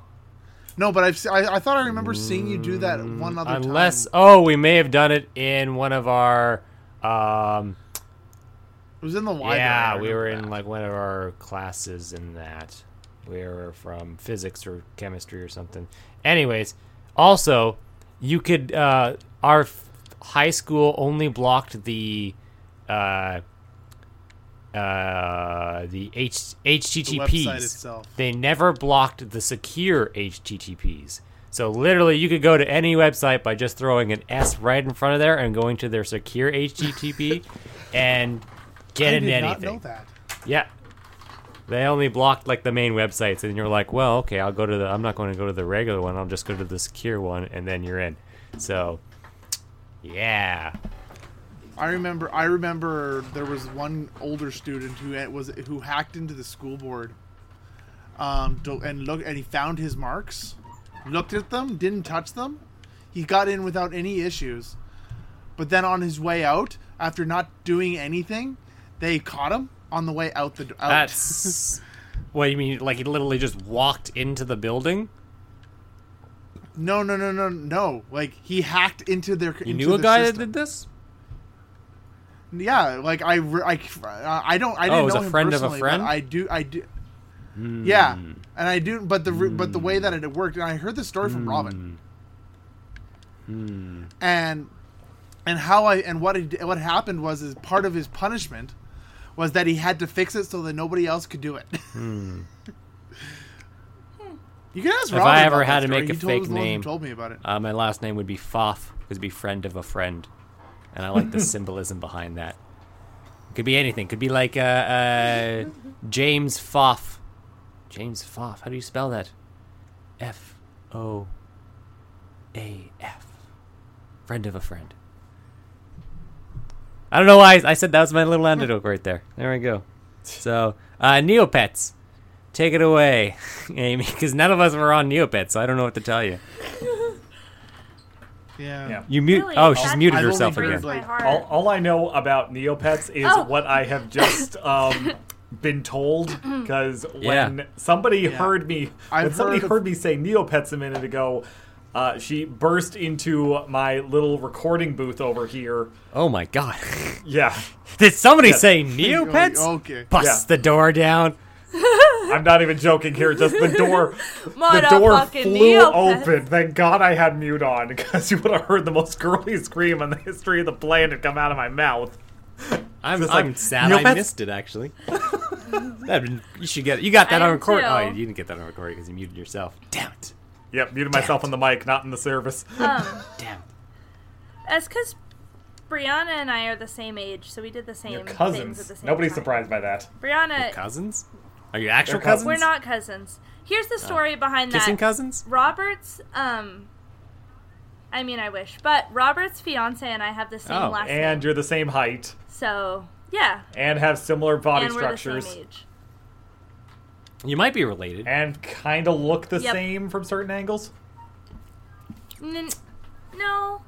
Speaker 3: No, but I've I, I thought I remember seeing you do that one other time.
Speaker 4: unless
Speaker 3: time.
Speaker 4: oh, we may have done it in one of our um,
Speaker 3: It was in the library.
Speaker 4: Yeah, we were
Speaker 3: remember
Speaker 4: in
Speaker 3: that.
Speaker 4: like one of our classes in that. We were from physics or chemistry or something. Anyways, also, you could uh our high school only blocked the uh uh the H-
Speaker 3: the
Speaker 4: HTTPs.
Speaker 3: itself.
Speaker 4: They never blocked the secure HTTPs. So literally, you could go to any website by just throwing an S right in front of there and going to their secure HTTP and get
Speaker 3: I
Speaker 4: into
Speaker 3: did not
Speaker 4: anything.
Speaker 3: know that.
Speaker 4: Yeah. They only blocked like the main websites, and you're like, well, okay, I'll go to the. I'm not going to go to the regular one. I'll just go to the secure one, and then you're in. So, yeah.
Speaker 3: I remember. I remember there was one older student who was who hacked into the school board, um, and look and he found his marks, looked at them, didn't touch them. He got in without any issues, but then on his way out, after not doing anything, they caught him on the way out the out.
Speaker 4: That's. what you mean? Like he literally just walked into the building?
Speaker 3: No, no, no, no, no. Like he hacked into their.
Speaker 4: You
Speaker 3: into
Speaker 4: knew a
Speaker 3: the
Speaker 4: guy
Speaker 3: system.
Speaker 4: that did this?
Speaker 3: Yeah, like I, I, uh, I don't, I
Speaker 4: Oh,
Speaker 3: didn't
Speaker 4: it was
Speaker 3: know
Speaker 4: a
Speaker 3: him
Speaker 4: friend of a friend?
Speaker 3: I do, I do. Yeah,
Speaker 4: Hmm.
Speaker 3: and I do, but the re- but the way that it worked, and I heard the story from Robin,
Speaker 4: Hmm.
Speaker 3: and and how I and what it, what happened was is part of his punishment was that he had to fix it so that nobody else could do it. you can ask
Speaker 4: Hmm. If I ever had to make a fake name-
Speaker 3: told me about it.
Speaker 4: Uh, my last name would be Foff, because be friend of a friend, and I like the symbolism behind that. It Could be anything. Could be like uh, uh, James Foff. James Foff. How do you spell that? F O A F. Friend of a friend. I don't know why I, I said that was my little antidote right there. There we go. So, uh, Neopets. Take it away, Amy, because none of us were on Neopets, so I don't know what to tell you.
Speaker 3: Yeah.
Speaker 2: Yeah.
Speaker 4: You mute.
Speaker 1: Really?
Speaker 4: Oh, she's
Speaker 1: That's-
Speaker 4: muted
Speaker 3: I've
Speaker 4: herself again.
Speaker 3: like-
Speaker 1: my heart.
Speaker 2: All, all I know about Neopets is
Speaker 1: Oh.
Speaker 2: what I have just um, been told. Because when
Speaker 4: Yeah.
Speaker 2: somebody
Speaker 3: Yeah.
Speaker 2: heard me, when
Speaker 3: I've
Speaker 2: somebody
Speaker 3: heard
Speaker 2: heard me say Neopets a minute ago, uh, she burst into my little recording booth over here.
Speaker 4: Oh my god!
Speaker 2: Yeah,
Speaker 4: Did somebody
Speaker 2: Yeah.
Speaker 4: say Neopets?
Speaker 3: Okay.
Speaker 4: Bust
Speaker 2: Yeah.
Speaker 4: the door down.
Speaker 2: I'm not even joking here. Just the door, the door
Speaker 1: Motherfucking
Speaker 2: flew
Speaker 1: Neopets.
Speaker 2: open. Thank God I had mute on because you would have heard the most girly scream in the history of the planet come out of my mouth.
Speaker 4: I'm,
Speaker 2: Just
Speaker 4: I'm
Speaker 2: like,
Speaker 4: sad I missed it. Actually, That'd been- you should get. You got that
Speaker 1: I
Speaker 4: on record.
Speaker 1: too.
Speaker 4: Oh, you didn't get that on record because you muted yourself. Damn it!
Speaker 2: Yep, muted myself on the mic, not in the service.
Speaker 1: Um,
Speaker 4: Damn.
Speaker 1: That's because Brianna and I are the same age, so we did the same
Speaker 2: Your
Speaker 1: things at
Speaker 2: cousins.
Speaker 1: the same
Speaker 2: Nobody's
Speaker 1: time.
Speaker 2: surprised by that.
Speaker 1: Brianna,
Speaker 4: Cousins? Are you actual cousins?
Speaker 2: cousins.
Speaker 1: we're not cousins. Here's the story behind
Speaker 4: kissing
Speaker 1: that.
Speaker 4: cousins.
Speaker 1: Robert's, um, I mean, I wish, but Robert's fiance and I have the same
Speaker 4: Oh,
Speaker 1: last
Speaker 2: And
Speaker 1: name.
Speaker 2: you're the same height
Speaker 1: So yeah,
Speaker 2: and have similar body
Speaker 1: and we're the
Speaker 2: structures
Speaker 1: same age.
Speaker 4: You might be related.
Speaker 2: and kind of look the
Speaker 1: Yep.
Speaker 2: same from certain angles.
Speaker 1: N- no,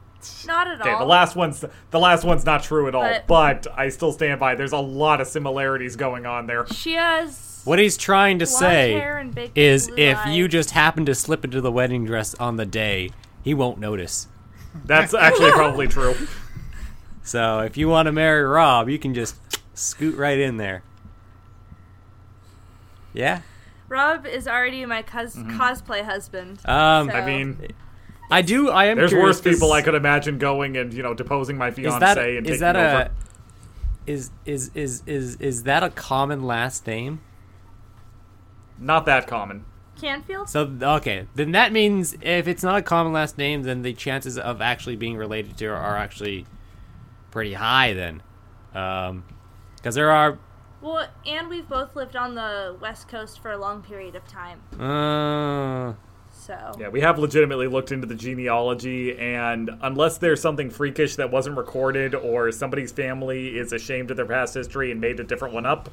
Speaker 1: not at
Speaker 2: Okay,
Speaker 1: all.
Speaker 2: the last one's the last one's not true at all,
Speaker 1: But-
Speaker 2: but I still stand by. There's a lot of similarities going on there.
Speaker 1: she has
Speaker 4: What he's trying to say
Speaker 1: hair and big
Speaker 4: is, if
Speaker 1: eyes.
Speaker 4: you just happen to slip into the wedding dress on the day, he won't notice.
Speaker 2: That's actually probably true.
Speaker 4: So if you want to marry Rob, you can just scoot right in there. Yeah.
Speaker 1: Rob is already my cos- cosplay husband.
Speaker 4: Um,
Speaker 1: So-
Speaker 2: I mean,
Speaker 4: I do. I am.
Speaker 2: there's
Speaker 4: curious,
Speaker 2: worse people I could imagine going and you know deposing my
Speaker 4: Is
Speaker 2: fiance
Speaker 4: that
Speaker 2: and
Speaker 4: is
Speaker 2: taking
Speaker 4: that
Speaker 2: over.
Speaker 4: a is is is is is that a common last name?
Speaker 2: not that common.
Speaker 1: Canfield?
Speaker 4: So okay, then that means if it's not a common last name, then the chances of actually being related to her are actually pretty high. Then, because there are.
Speaker 1: Well, and we've both lived on the West Coast for a long period of time.
Speaker 4: Uh,
Speaker 1: So
Speaker 2: Yeah, we have legitimately looked into the genealogy, and unless there's something freakish that wasn't recorded, or somebody's family is ashamed of their past history and made a different one up,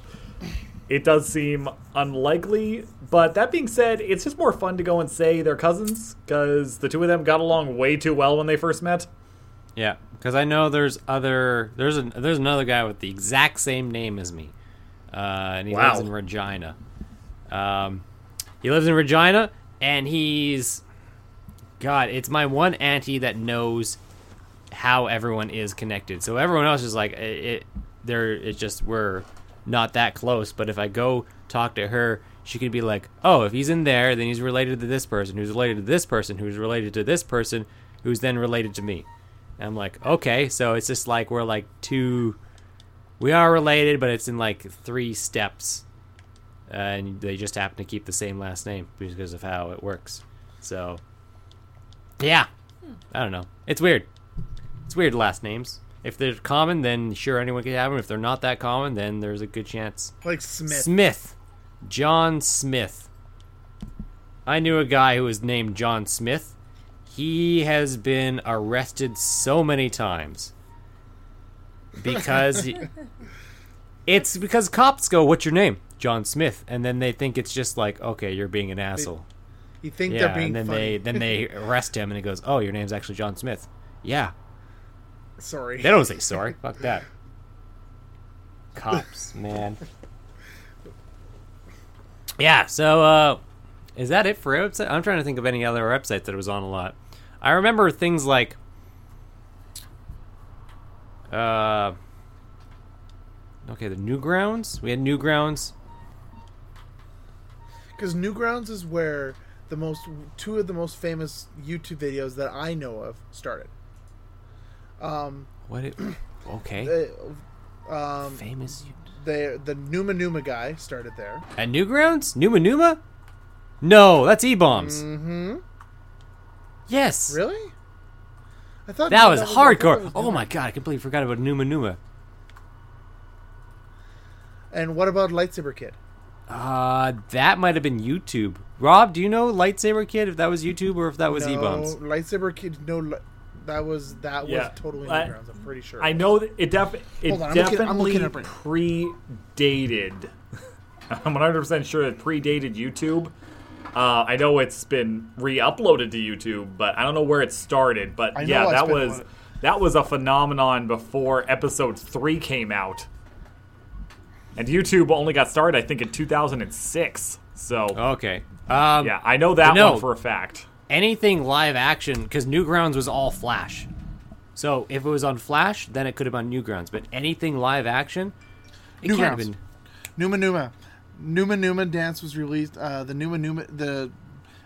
Speaker 2: it does seem unlikely. But that being said, it's just more fun to go and say they're cousins, because the two of them got along way too well when they first met.
Speaker 4: yeah, because I know there's other there's a there's another guy with the exact same name as me, uh, and he
Speaker 2: Wow.
Speaker 4: lives in Regina. Um, he lives in Regina, and he's God. It's my one auntie that knows how everyone is connected. So everyone else is like it. it they're it's just we're not that close. But if I go talk to her, she could be like, "Oh, if he's in there, then he's related to this person, who's related to this person, who's related to this person, who's then related to me." And I'm like, "Okay." So it's just like we're like two. We are related, but it's in like three steps, uh, and they just happen to keep the same last name because of how it works. So, yeah, I don't know. It's weird. It's weird last names. If they're common, then sure anyone can have them. If they're not that common, then there's a good chance.
Speaker 3: Like Smith.
Speaker 4: Smith, John Smith. I knew a guy who was named John Smith. He has been arrested so many times because he, it's because cops go, "What's your name?" John Smith, and then they think it's just like, "Okay, you're being an asshole."
Speaker 3: You think
Speaker 4: Yeah,
Speaker 3: they're being
Speaker 4: and then
Speaker 3: funny.
Speaker 4: they then they arrest him, and he goes, "Oh, your name's actually John Smith." Yeah,
Speaker 3: Sorry.
Speaker 4: they don't say sorry. Fuck that. Cops, man. Yeah, so uh is that it for website? I'm trying to think of any other websites that it was on a lot. I remember things like uh Okay, the Newgrounds. We had Newgrounds.
Speaker 3: Because Newgrounds is where the most two of the most famous YouTube videos that I know of started. Um,
Speaker 4: What it Okay.
Speaker 3: um,
Speaker 4: Famous
Speaker 3: the the Numa Numa guy started there.
Speaker 4: At Newgrounds? Numa Numa? No, that's eBaum's.
Speaker 3: Mm-hmm.
Speaker 4: Yes.
Speaker 3: Really? I thought
Speaker 4: That was
Speaker 3: thought
Speaker 4: hardcore.
Speaker 3: was
Speaker 4: Oh my god, I completely forgot about Numa Numa.
Speaker 3: And what about Lightsaber Kid?
Speaker 4: Uh, that might have been YouTube. Rob, do you know Lightsaber Kid? If that was YouTube or if that was
Speaker 3: no,
Speaker 4: eBaum's?
Speaker 3: Lightsaber Kid. No, li- that was that
Speaker 2: Yeah,
Speaker 3: was totally
Speaker 2: I-
Speaker 3: Newgrounds. I'm pretty sure.
Speaker 2: I know that it, def- it
Speaker 3: Hold on, I'm looking- I'm
Speaker 2: definitely
Speaker 3: looking
Speaker 2: predated. I'm 100% sure it predated YouTube. Uh, I know it's been re-uploaded to YouTube, but I don't know where it started. But
Speaker 3: I
Speaker 2: yeah, that was that was a phenomenon before episode three came out, and YouTube only got started, I think, in 2006. So
Speaker 4: Okay. Um,
Speaker 2: yeah, I know that
Speaker 4: no.
Speaker 2: one for a fact.
Speaker 4: anything live action, because Newgrounds was all Flash. So if it was on Flash, then it could have been Newgrounds. But anything live action, it can't have
Speaker 3: Newgrounds.
Speaker 4: been.
Speaker 3: Numa Numa. Numa Numa Dance was released. Uh, the Numa Numa the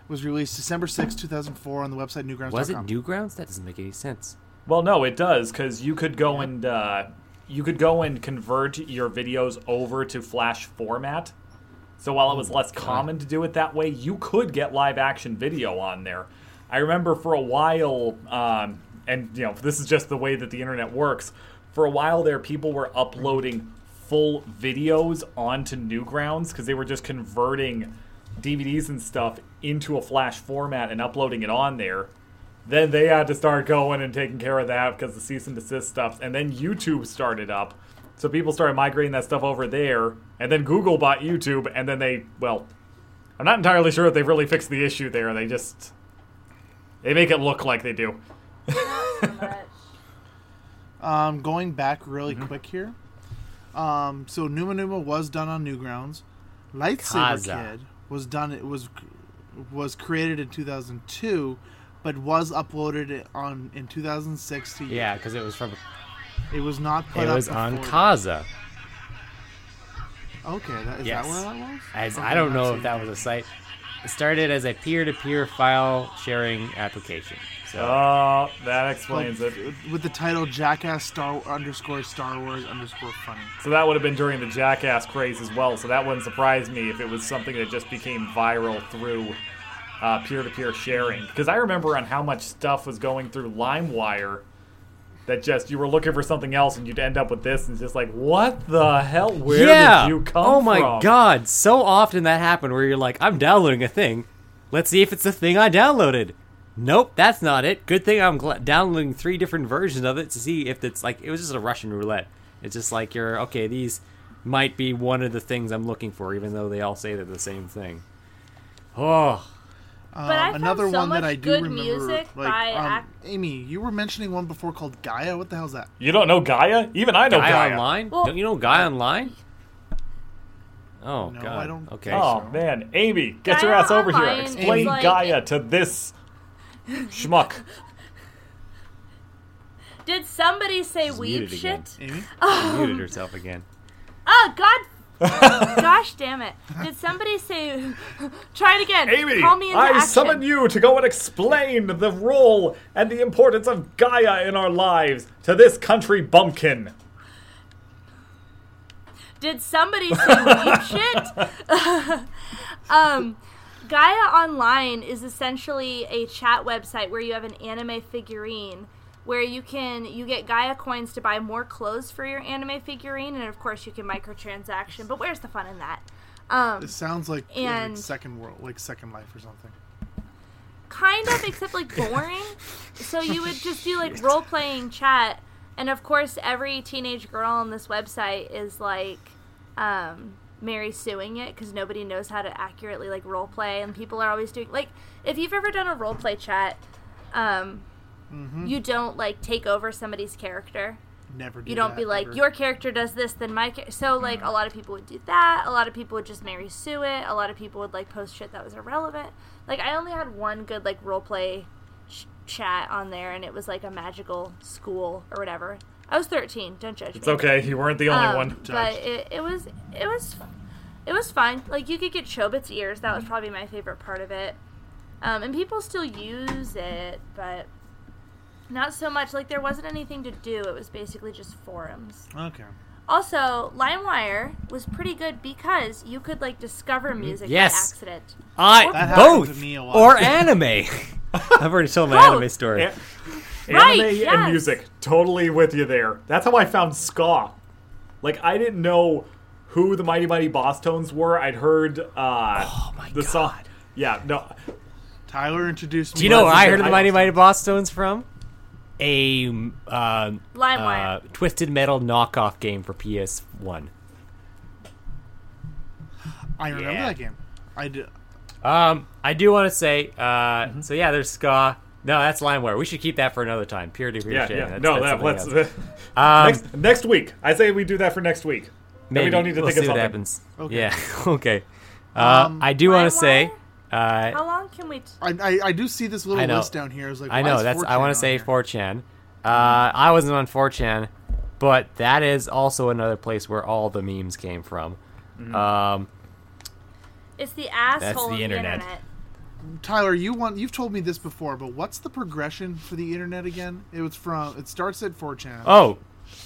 Speaker 3: was released December 6, 2004 on the website newgrounds.com.
Speaker 4: Was it Newgrounds? That doesn't make any sense.
Speaker 2: Well, no, it does because you could go and uh, you could go and convert your videos over to Flash format. So while it was less common to do it that way, you could get live action video on there. I remember for a while, um, and you know, this is just the way that the internet works. For a while there, people were uploading full videos onto Newgrounds because they were just converting DVDs and stuff into a Flash format and uploading it on there then they had to start going and taking care of that because the cease and desist stuff. And then YouTube started up. So people started migrating that stuff over there. And then Google bought YouTube. And then they, well, I'm not entirely sure if they've really fixed the issue there. They just, they make it look like they do.
Speaker 3: Um, going back really
Speaker 4: Mm-hmm.
Speaker 3: quick here. Um, so Numa Numa was done on Newgrounds. Lightsaber
Speaker 4: Kazaa.
Speaker 3: Kid was done. It was was created in 2002, but was uploaded on in 2006 to
Speaker 4: Yeah, because it was from.
Speaker 3: It was not put up.
Speaker 4: It
Speaker 3: up
Speaker 4: was on
Speaker 3: before-
Speaker 4: Kazaa.
Speaker 3: Okay, that, is
Speaker 4: Yes.
Speaker 3: that where that was?
Speaker 4: As
Speaker 3: Okay,
Speaker 4: I don't know if that was a site. It started as a peer-to-peer file sharing application. So
Speaker 2: Oh, that explains it.
Speaker 3: With the title Jackass Star underscore Star Wars underscore funny.
Speaker 2: So that would have been during the Jackass craze as well. So that wouldn't surprise me if it was something that just became viral through uh, peer-to-peer sharing. Because I remember on how much stuff was going through LimeWire that just you were looking for something else and you'd end up with this and it's just like, what the hell? Where
Speaker 4: yeah.
Speaker 2: did you come
Speaker 4: oh my
Speaker 2: from?
Speaker 4: god! So often that happened where you're like, I'm downloading a thing. Let's see if it's the thing I downloaded. Nope, that's not it. Good thing I'm gl- downloading three different versions of it to see if it's like it was just a Russian roulette. It's just like you're okay. These might be one of the things I'm looking for, even though they all say they're the same thing. Oh,
Speaker 3: Um,
Speaker 1: But I found
Speaker 3: another
Speaker 1: so
Speaker 3: one that I do
Speaker 1: good
Speaker 3: remember.
Speaker 1: music
Speaker 3: like,
Speaker 1: by
Speaker 3: um,
Speaker 1: act-
Speaker 3: Amy, you were mentioning one before called Gaia. What the hell's that?
Speaker 2: You don't know Gaia? Even I know
Speaker 4: guy
Speaker 2: Gaia.
Speaker 4: online?
Speaker 1: Well-
Speaker 4: don't you know Gaia online? Oh
Speaker 3: No,
Speaker 4: god.
Speaker 3: I don't
Speaker 4: Okay.
Speaker 3: think
Speaker 2: Oh man, Amy, get your ass over here. Explain
Speaker 1: like-
Speaker 2: Gaia to this schmuck.
Speaker 1: Did somebody say
Speaker 4: She's
Speaker 1: weed
Speaker 4: muted
Speaker 1: shit?
Speaker 3: Amy?
Speaker 4: She muted herself again.
Speaker 1: Oh God! Gosh damn it! Did somebody say? Try it again.
Speaker 2: Amy,
Speaker 1: Call me into
Speaker 2: I
Speaker 1: action.
Speaker 2: summon you to go and explain the role and the importance of Gaia in our lives to this country bumpkin.
Speaker 1: Did somebody say weed shit? um, Gaia Online is essentially a chat website where you have an anime figurine where you can you get Gaia coins to buy more clothes for your anime figurine, and of course you can microtransaction. But where's the fun in that? Um,
Speaker 3: It sounds like, uh, like
Speaker 1: And-
Speaker 3: Second World, like Second Life or something.
Speaker 1: kind of except like boring so you would just do like role playing chat and of course every teenage girl on this website is like um mary suing it because nobody knows how to accurately like role play and people are always doing like if you've ever done a role play chat um you don't like take over somebody's character.
Speaker 3: Never do
Speaker 1: you don't
Speaker 3: that,
Speaker 1: be like
Speaker 3: ever.
Speaker 1: your character does this then my cha-. so like a lot of people would do that. A lot of people would just marry sue it. A lot of people would like post shit that was irrelevant. Like i only had one good like role play sh- chat on there and it was like a magical school or whatever. I was 13 don't judge
Speaker 2: It's
Speaker 1: me.
Speaker 2: okay, you weren't the only
Speaker 1: Um,
Speaker 2: one.
Speaker 1: but it, it was it was it was fine. Like you could get chobits ears. That was probably my favorite part of it. Um, and people still use it but not so much like there wasn't anything to do it was basically just forums
Speaker 3: Okay.
Speaker 1: also limewire was pretty good because you could like discover music
Speaker 4: Yes.
Speaker 1: by accident
Speaker 4: I
Speaker 3: That happened
Speaker 4: both
Speaker 3: to me a lot.
Speaker 4: or anime. I've already told my
Speaker 1: Both.
Speaker 4: anime story.
Speaker 2: A-
Speaker 1: Right,
Speaker 2: Anime
Speaker 1: yes.
Speaker 2: and music, totally with you there. That's how I found ska. Like I didn't know who the Mighty Mighty Bosstones were. I'd heard uh,
Speaker 4: Oh my
Speaker 2: the song.
Speaker 4: God.
Speaker 2: Yeah, no,
Speaker 3: Tyler introduced me.
Speaker 4: Do you know where I heard of the Mighty Mighty Bosstones from? A um, uh,
Speaker 1: LimeWire.
Speaker 4: uh, Twisted Metal knockoff game for PS1.
Speaker 3: I remember
Speaker 4: Yeah.
Speaker 3: that game. I did.
Speaker 4: Um, I do want to say, uh,
Speaker 2: Mm-hmm.
Speaker 4: so yeah, there's ska. No, that's LimeWire. We should keep that for another time. Peer to peer
Speaker 2: yeah,
Speaker 4: sharing.
Speaker 2: yeah.
Speaker 4: That's,
Speaker 2: no,
Speaker 4: that's
Speaker 2: that, let's.
Speaker 4: Um,
Speaker 2: next next week. I say we do that for next week. Then we don't need to
Speaker 4: we'll
Speaker 2: think of
Speaker 4: see what
Speaker 2: something.
Speaker 4: happens.
Speaker 3: Okay.
Speaker 4: Yeah. okay. Uh,
Speaker 3: Um,
Speaker 4: I do want to
Speaker 1: LimeWire?
Speaker 4: say. Uh,
Speaker 1: how long can we t-
Speaker 3: I, I, I do see this little list down here. I was like,
Speaker 4: I know that's. I
Speaker 3: 4chan
Speaker 4: want to say
Speaker 3: here?
Speaker 4: 4chan. Uh, I wasn't on 4chan, but that is also another place where all the memes came from.
Speaker 3: Mm-hmm.
Speaker 4: Um,
Speaker 1: it's the asshole
Speaker 4: the
Speaker 1: of the
Speaker 4: internet.
Speaker 1: internet,
Speaker 3: Tyler, you want you've told me this before, but what's the progression for the internet again? It was from it starts at 4chan.
Speaker 4: oh,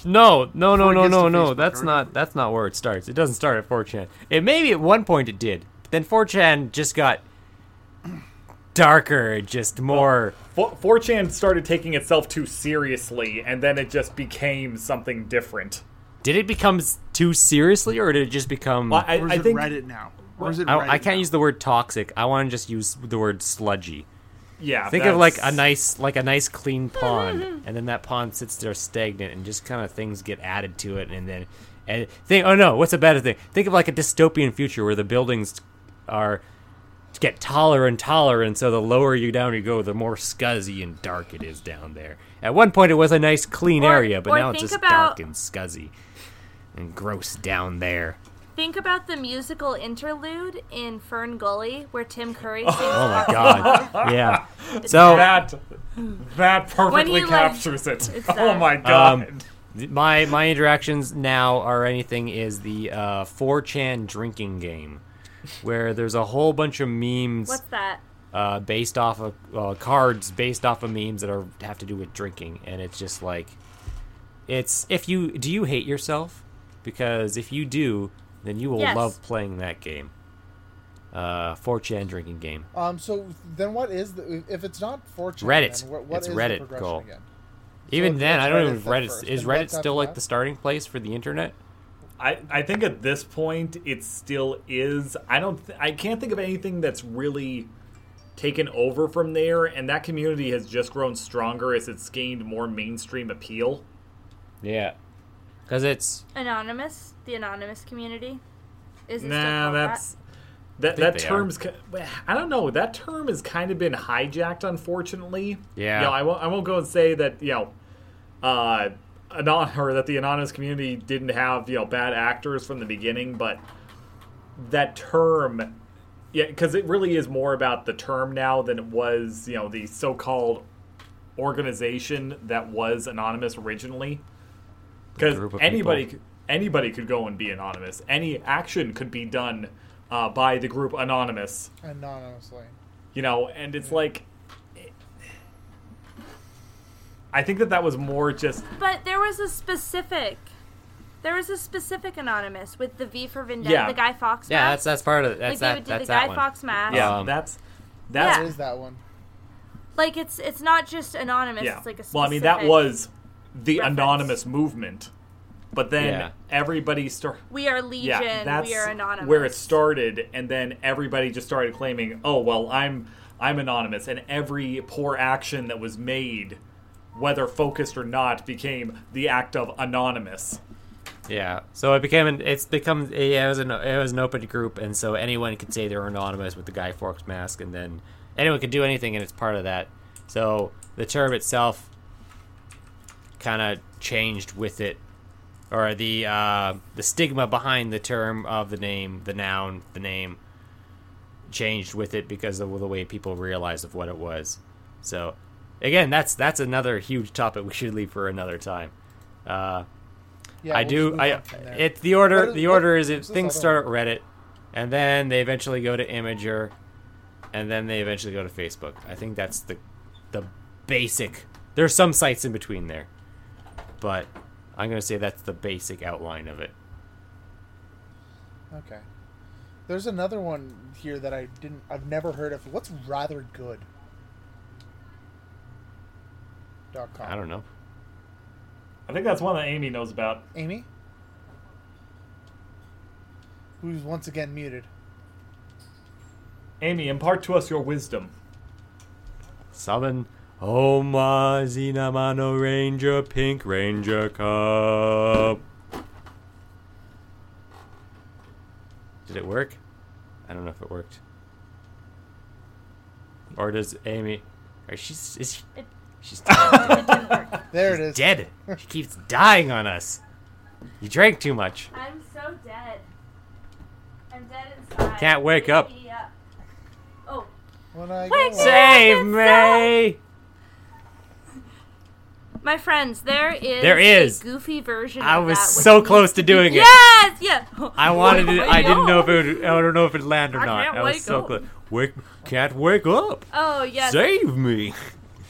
Speaker 4: no, no, no, no, no, no.
Speaker 3: Facebook,
Speaker 4: That's
Speaker 3: right?
Speaker 4: not. That's not where it starts. It doesn't start at 4chan. It maybe at one point it did. But then 4chan just got darker, just more.
Speaker 2: Fo- 4chan started taking itself too seriously, and then it just became something different.
Speaker 4: Did it become too seriously, or did it just become?
Speaker 2: Well, I,
Speaker 3: or is
Speaker 2: I
Speaker 3: it
Speaker 2: think
Speaker 3: Reddit now? Or is it
Speaker 4: I,
Speaker 3: Reddit
Speaker 4: I can't
Speaker 3: now?
Speaker 4: use the word toxic. I want to just use the word sludgy.
Speaker 2: yeah.
Speaker 4: Think of like a nice, like a nice clean pond, and then that pond sits there stagnant, and just kind of things get added to it, and then and think, oh no, what's a better thing? Think of like a dystopian future where the buildings are get taller and taller, and so the lower you down you go, the more scuzzy and dark it is down there. At one point, it was a nice clean
Speaker 1: Or-
Speaker 4: area, but now it's just
Speaker 1: about-
Speaker 4: dark and scuzzy and gross down there.
Speaker 1: think about the musical interlude in fern gully where tim curry sings
Speaker 4: Oh my god, yeah. So
Speaker 2: that that perfectly
Speaker 1: like-
Speaker 2: captures it. Oh
Speaker 1: that.
Speaker 2: my god.
Speaker 4: Um, My my interactions now are anything is the uh, 4chan drinking game. Where there's a whole bunch of memes
Speaker 1: What's that?
Speaker 4: uh, based off of uh, cards based off of memes that are have to do with drinking, and it's just like it's if you do you hate yourself because if you do, then you will
Speaker 1: Yes.
Speaker 4: love playing that game. Uh, 4chan drinking game.
Speaker 3: Um. So then, what is the if it's not 4chan?
Speaker 4: Reddit.
Speaker 3: Then what, what
Speaker 4: It's
Speaker 3: is
Speaker 4: Reddit,
Speaker 3: the progression again?
Speaker 4: Even
Speaker 3: it's-
Speaker 4: then, I don't
Speaker 3: Reddit
Speaker 4: even Reddit
Speaker 3: first,
Speaker 4: is Reddit still like
Speaker 3: that?
Speaker 4: the starting place for the internet.
Speaker 2: I, I think at this point it still is. I don't. Th- I can't think of anything that's really taken over from there, and that community has just grown stronger as it's gained more mainstream appeal.
Speaker 4: Yeah, because it's
Speaker 1: Anonymous, the anonymous community. Is it
Speaker 2: Nah,
Speaker 1: called
Speaker 2: that's that
Speaker 4: think
Speaker 2: that term's. ki- I don't know. That term has kind of been hijacked, unfortunately.
Speaker 4: Yeah.
Speaker 2: You know, I won't. I won't go and say that. You know, uh, anon or that the anonymous community didn't have you know bad actors from the beginning, but that term, yeah, because it really is more about the term now than it was. You know, the so-called organization that was anonymous originally. Because anybody,
Speaker 4: people.
Speaker 2: could- anybody could go and be anonymous. Any action could be done uh, by the group anonymous.
Speaker 3: Anonymously.
Speaker 2: You know, and it's like. I think that that was more just?
Speaker 1: But there was a specific. There was a specific anonymous with the V for Vendetta,
Speaker 2: Yeah.
Speaker 1: the Guy Fawkes.
Speaker 4: yeah,
Speaker 1: mask.
Speaker 4: that's that's part of it.
Speaker 1: like
Speaker 4: That's
Speaker 1: they
Speaker 4: that.
Speaker 1: would do
Speaker 4: That's
Speaker 1: the
Speaker 4: that
Speaker 1: Guy
Speaker 4: one.
Speaker 1: Fox mask.
Speaker 2: yeah.
Speaker 4: Um,
Speaker 2: that's that's
Speaker 1: Yeah.
Speaker 3: What is that one?
Speaker 1: Like it's it's not just anonymous.
Speaker 2: yeah.
Speaker 1: It's like a specific
Speaker 2: well, I mean that was the
Speaker 1: reference.
Speaker 2: anonymous movement, but then
Speaker 4: Yeah.
Speaker 2: everybody started.
Speaker 1: We are Legion.
Speaker 2: Yeah, that's
Speaker 1: we are anonymous.
Speaker 2: where it started, and then everybody just started claiming, "Oh well, I'm I'm anonymous," and every poor action that was made, whether focused or not, became the act of anonymous.
Speaker 4: Yeah, so it became an, it's become yeah, it was an it was an open group, and so anyone could say they're anonymous with the Guy Fawkes mask, and then anyone could do anything, and it's part of that. So the term itself kind of changed with it, or the uh, the stigma behind the term of the name, the noun, the name changed with it because of the way people realized of what it was. So again, that's that's another huge topic we should leave for another time. Uh,
Speaker 3: Yeah,
Speaker 4: I
Speaker 3: we'll
Speaker 4: do. I it the order.
Speaker 3: What is-
Speaker 4: the order is
Speaker 3: what's
Speaker 4: if things start at Reddit, and then they eventually go to Imgur, and then they eventually go to Facebook. I think that's the the basic. There's some sites in between there, but I'm gonna say that's the basic outline of it.
Speaker 3: Okay. There's another one here that I didn't. I've never heard of. What's rather good? Dot com.
Speaker 4: I don't know.
Speaker 2: I think that's one that Amy knows about.
Speaker 3: Amy, who's once again muted.
Speaker 2: Amy, impart to us your wisdom.
Speaker 4: Summon Oma Zinamano Ranger Pink Ranger Cup. Did it work? I don't know if it worked. Or does Amy? Or she's is she,
Speaker 1: It-
Speaker 4: she's
Speaker 1: it didn't work.
Speaker 3: There it is.
Speaker 4: dead. She keeps dying on us. You drank too much.
Speaker 1: I'm so dead. I'm dead inside.
Speaker 4: Can't wake up.
Speaker 1: up. Oh,
Speaker 3: When I
Speaker 1: Wake
Speaker 3: go
Speaker 4: Save me!
Speaker 1: my friends, there is
Speaker 4: There is.
Speaker 1: a goofy version.
Speaker 4: I
Speaker 1: of
Speaker 4: was
Speaker 1: that,
Speaker 4: so close to
Speaker 1: be-
Speaker 4: doing it.
Speaker 1: Yes, yeah.
Speaker 4: I wanted it. I didn't know if it. Would, I don't know if it'd land or
Speaker 1: I
Speaker 4: not.
Speaker 1: can't
Speaker 4: I was
Speaker 1: wake
Speaker 4: so
Speaker 1: up.
Speaker 4: close. Wake! Can't wake up.
Speaker 1: Oh yes.
Speaker 4: Save me!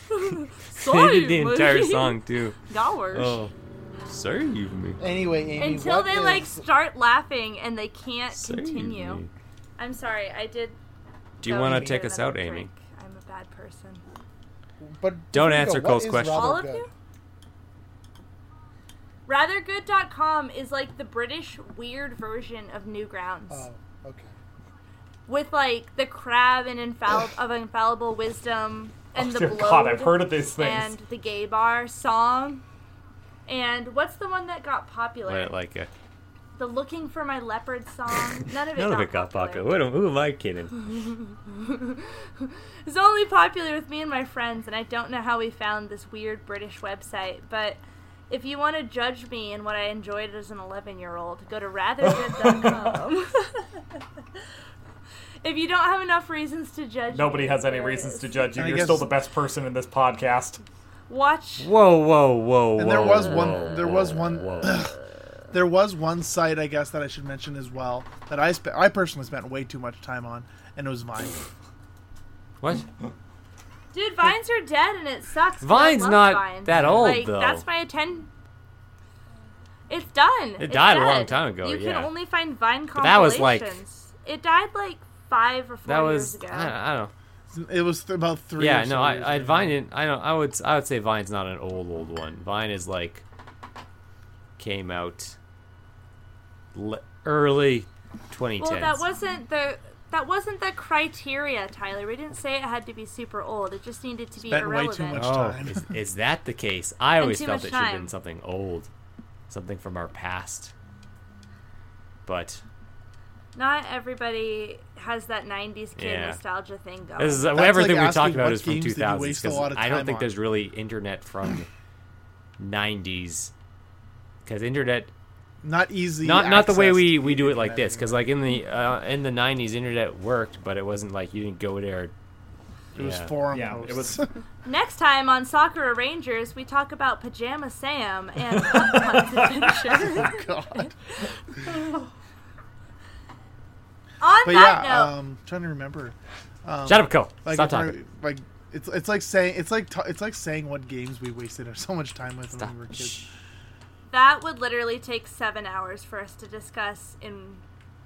Speaker 4: they did the entire
Speaker 1: buddy.
Speaker 4: song too.
Speaker 1: Gosh.
Speaker 4: Oh, save me!
Speaker 3: Anyway, Amy.
Speaker 1: Until
Speaker 3: what
Speaker 1: they like start laughing and they can't
Speaker 4: Save
Speaker 1: continue.
Speaker 4: me.
Speaker 1: I'm sorry. I did.
Speaker 4: Do you want to take us
Speaker 1: another
Speaker 4: out, Amy?
Speaker 1: I'm a bad person.
Speaker 3: But
Speaker 4: Don't
Speaker 3: before
Speaker 4: answer
Speaker 3: what
Speaker 4: Cole's
Speaker 3: is
Speaker 4: question.
Speaker 1: All of
Speaker 3: good?
Speaker 1: you? Rathergood.com is like the British weird version of Newgrounds.
Speaker 3: Oh, okay.
Speaker 1: With like the crab and infallible of infallible wisdom and
Speaker 2: oh,
Speaker 1: the
Speaker 2: dear God, I've heard of these things.
Speaker 1: and the gay bar song. And what's the one that got popular?
Speaker 4: What, like a,
Speaker 1: the Looking for My Leopard song. None of it
Speaker 4: none of
Speaker 1: got
Speaker 4: it got
Speaker 1: popular.
Speaker 4: popular. What am, who am I kidding?
Speaker 1: It's only popular with me and my friends, and I don't know how we found this weird British website. But if you want to judge me and what I enjoyed as an 11 year old, go to rathergood.com. if you don't have enough reasons to judge
Speaker 2: Nobody
Speaker 1: me,
Speaker 2: has any reasons
Speaker 1: is.
Speaker 2: to judge you.
Speaker 3: I
Speaker 2: You're
Speaker 3: guess-
Speaker 2: still the best person in this podcast.
Speaker 1: Watch.
Speaker 4: Whoa, whoa, whoa,
Speaker 3: And
Speaker 4: whoa!
Speaker 3: there was one-
Speaker 4: whoa,
Speaker 3: there was
Speaker 4: whoa,
Speaker 3: one-
Speaker 4: whoa.
Speaker 3: There was one site, I guess, that I should mention as well that I spe- I personally spent way too much time on, and it was Vine.
Speaker 4: What?
Speaker 1: Dude, vines are dead and it sucks. 'cause I
Speaker 4: Vine's
Speaker 1: love
Speaker 4: not
Speaker 1: Vine.
Speaker 4: that old,
Speaker 1: like,
Speaker 4: though.
Speaker 1: That's my attention. It's done.
Speaker 4: It
Speaker 1: It's
Speaker 4: died a long
Speaker 1: dead.
Speaker 4: time ago,
Speaker 1: You
Speaker 4: yeah.
Speaker 1: can only find Vine compilations.
Speaker 4: that was, like-
Speaker 1: It died like five or four
Speaker 4: That
Speaker 1: years ago.
Speaker 4: I, I don't. Know.
Speaker 3: It was th- about three.
Speaker 4: Yeah, no, I, I. Vine. didn't- I don't. I would. I would say Vine's not an old old one. Vine is like came out le- early 2010s.
Speaker 1: well, that wasn't the that wasn't the criteria, Tyler. We didn't say it had to be super old. It just needed to be
Speaker 3: Spent way too
Speaker 1: irrelevant.
Speaker 3: much
Speaker 4: Oh,
Speaker 3: time.
Speaker 4: is, is that the case? I always felt
Speaker 1: much
Speaker 4: it should have been something old, something from our past. But
Speaker 1: Not everybody has that '90s kid
Speaker 4: Yeah.
Speaker 1: nostalgia thing going.
Speaker 4: this is
Speaker 3: That's
Speaker 4: everything
Speaker 3: like
Speaker 4: we talked about is from
Speaker 3: games did you
Speaker 4: 2000s because I don't think
Speaker 3: on?
Speaker 4: there's really internet from 90s because internet
Speaker 3: Not easy.
Speaker 4: not not the way we we do it like this because like in the uh, in the 90s internet worked but it wasn't like you didn't go there
Speaker 3: It was
Speaker 4: Yeah.
Speaker 3: forum
Speaker 2: Yeah,
Speaker 3: posts.
Speaker 2: it was-
Speaker 1: Next time on Sakura Rangers, we talk about Pajama Sam and Hunt's Adventure.
Speaker 3: God.
Speaker 1: On
Speaker 3: But
Speaker 1: that
Speaker 3: yeah,
Speaker 1: note,
Speaker 3: um, trying to remember. Um,
Speaker 4: shut up co
Speaker 3: Like,
Speaker 4: stop
Speaker 3: if I-
Speaker 4: talking
Speaker 3: like it's it's like saying it's like t- it's like saying what games we wasted so much time with
Speaker 4: stop
Speaker 3: when we were kids.
Speaker 1: That would literally take seven hours for us to discuss in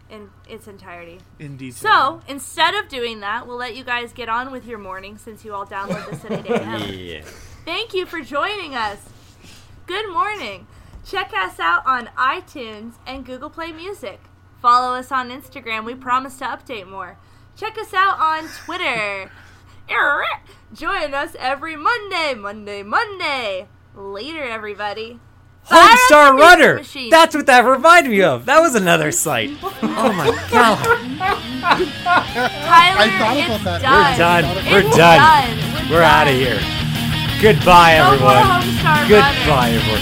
Speaker 1: in its entirety.
Speaker 3: In detail.
Speaker 1: So instead of doing that, we'll let you guys get on with your morning since you all download this at 8 a.m.
Speaker 4: yeah
Speaker 1: Thank you for joining us. Good morning. Check us out on iTunes and Google Play Music. Follow us on Instagram. We promise to update more. Check us out on Twitter. Join us every Monday, Monday, Monday. Later, everybody. Fire up
Speaker 4: Homestar Runner
Speaker 1: machine.
Speaker 4: that's what that reminded me of that was another site oh my god
Speaker 1: Tyler,
Speaker 3: I thought
Speaker 1: it's
Speaker 3: about that.
Speaker 1: done.
Speaker 4: done we're done
Speaker 1: done.
Speaker 4: we're out of here goodbye everyone
Speaker 1: Homestar Runner.
Speaker 4: goodbye everyone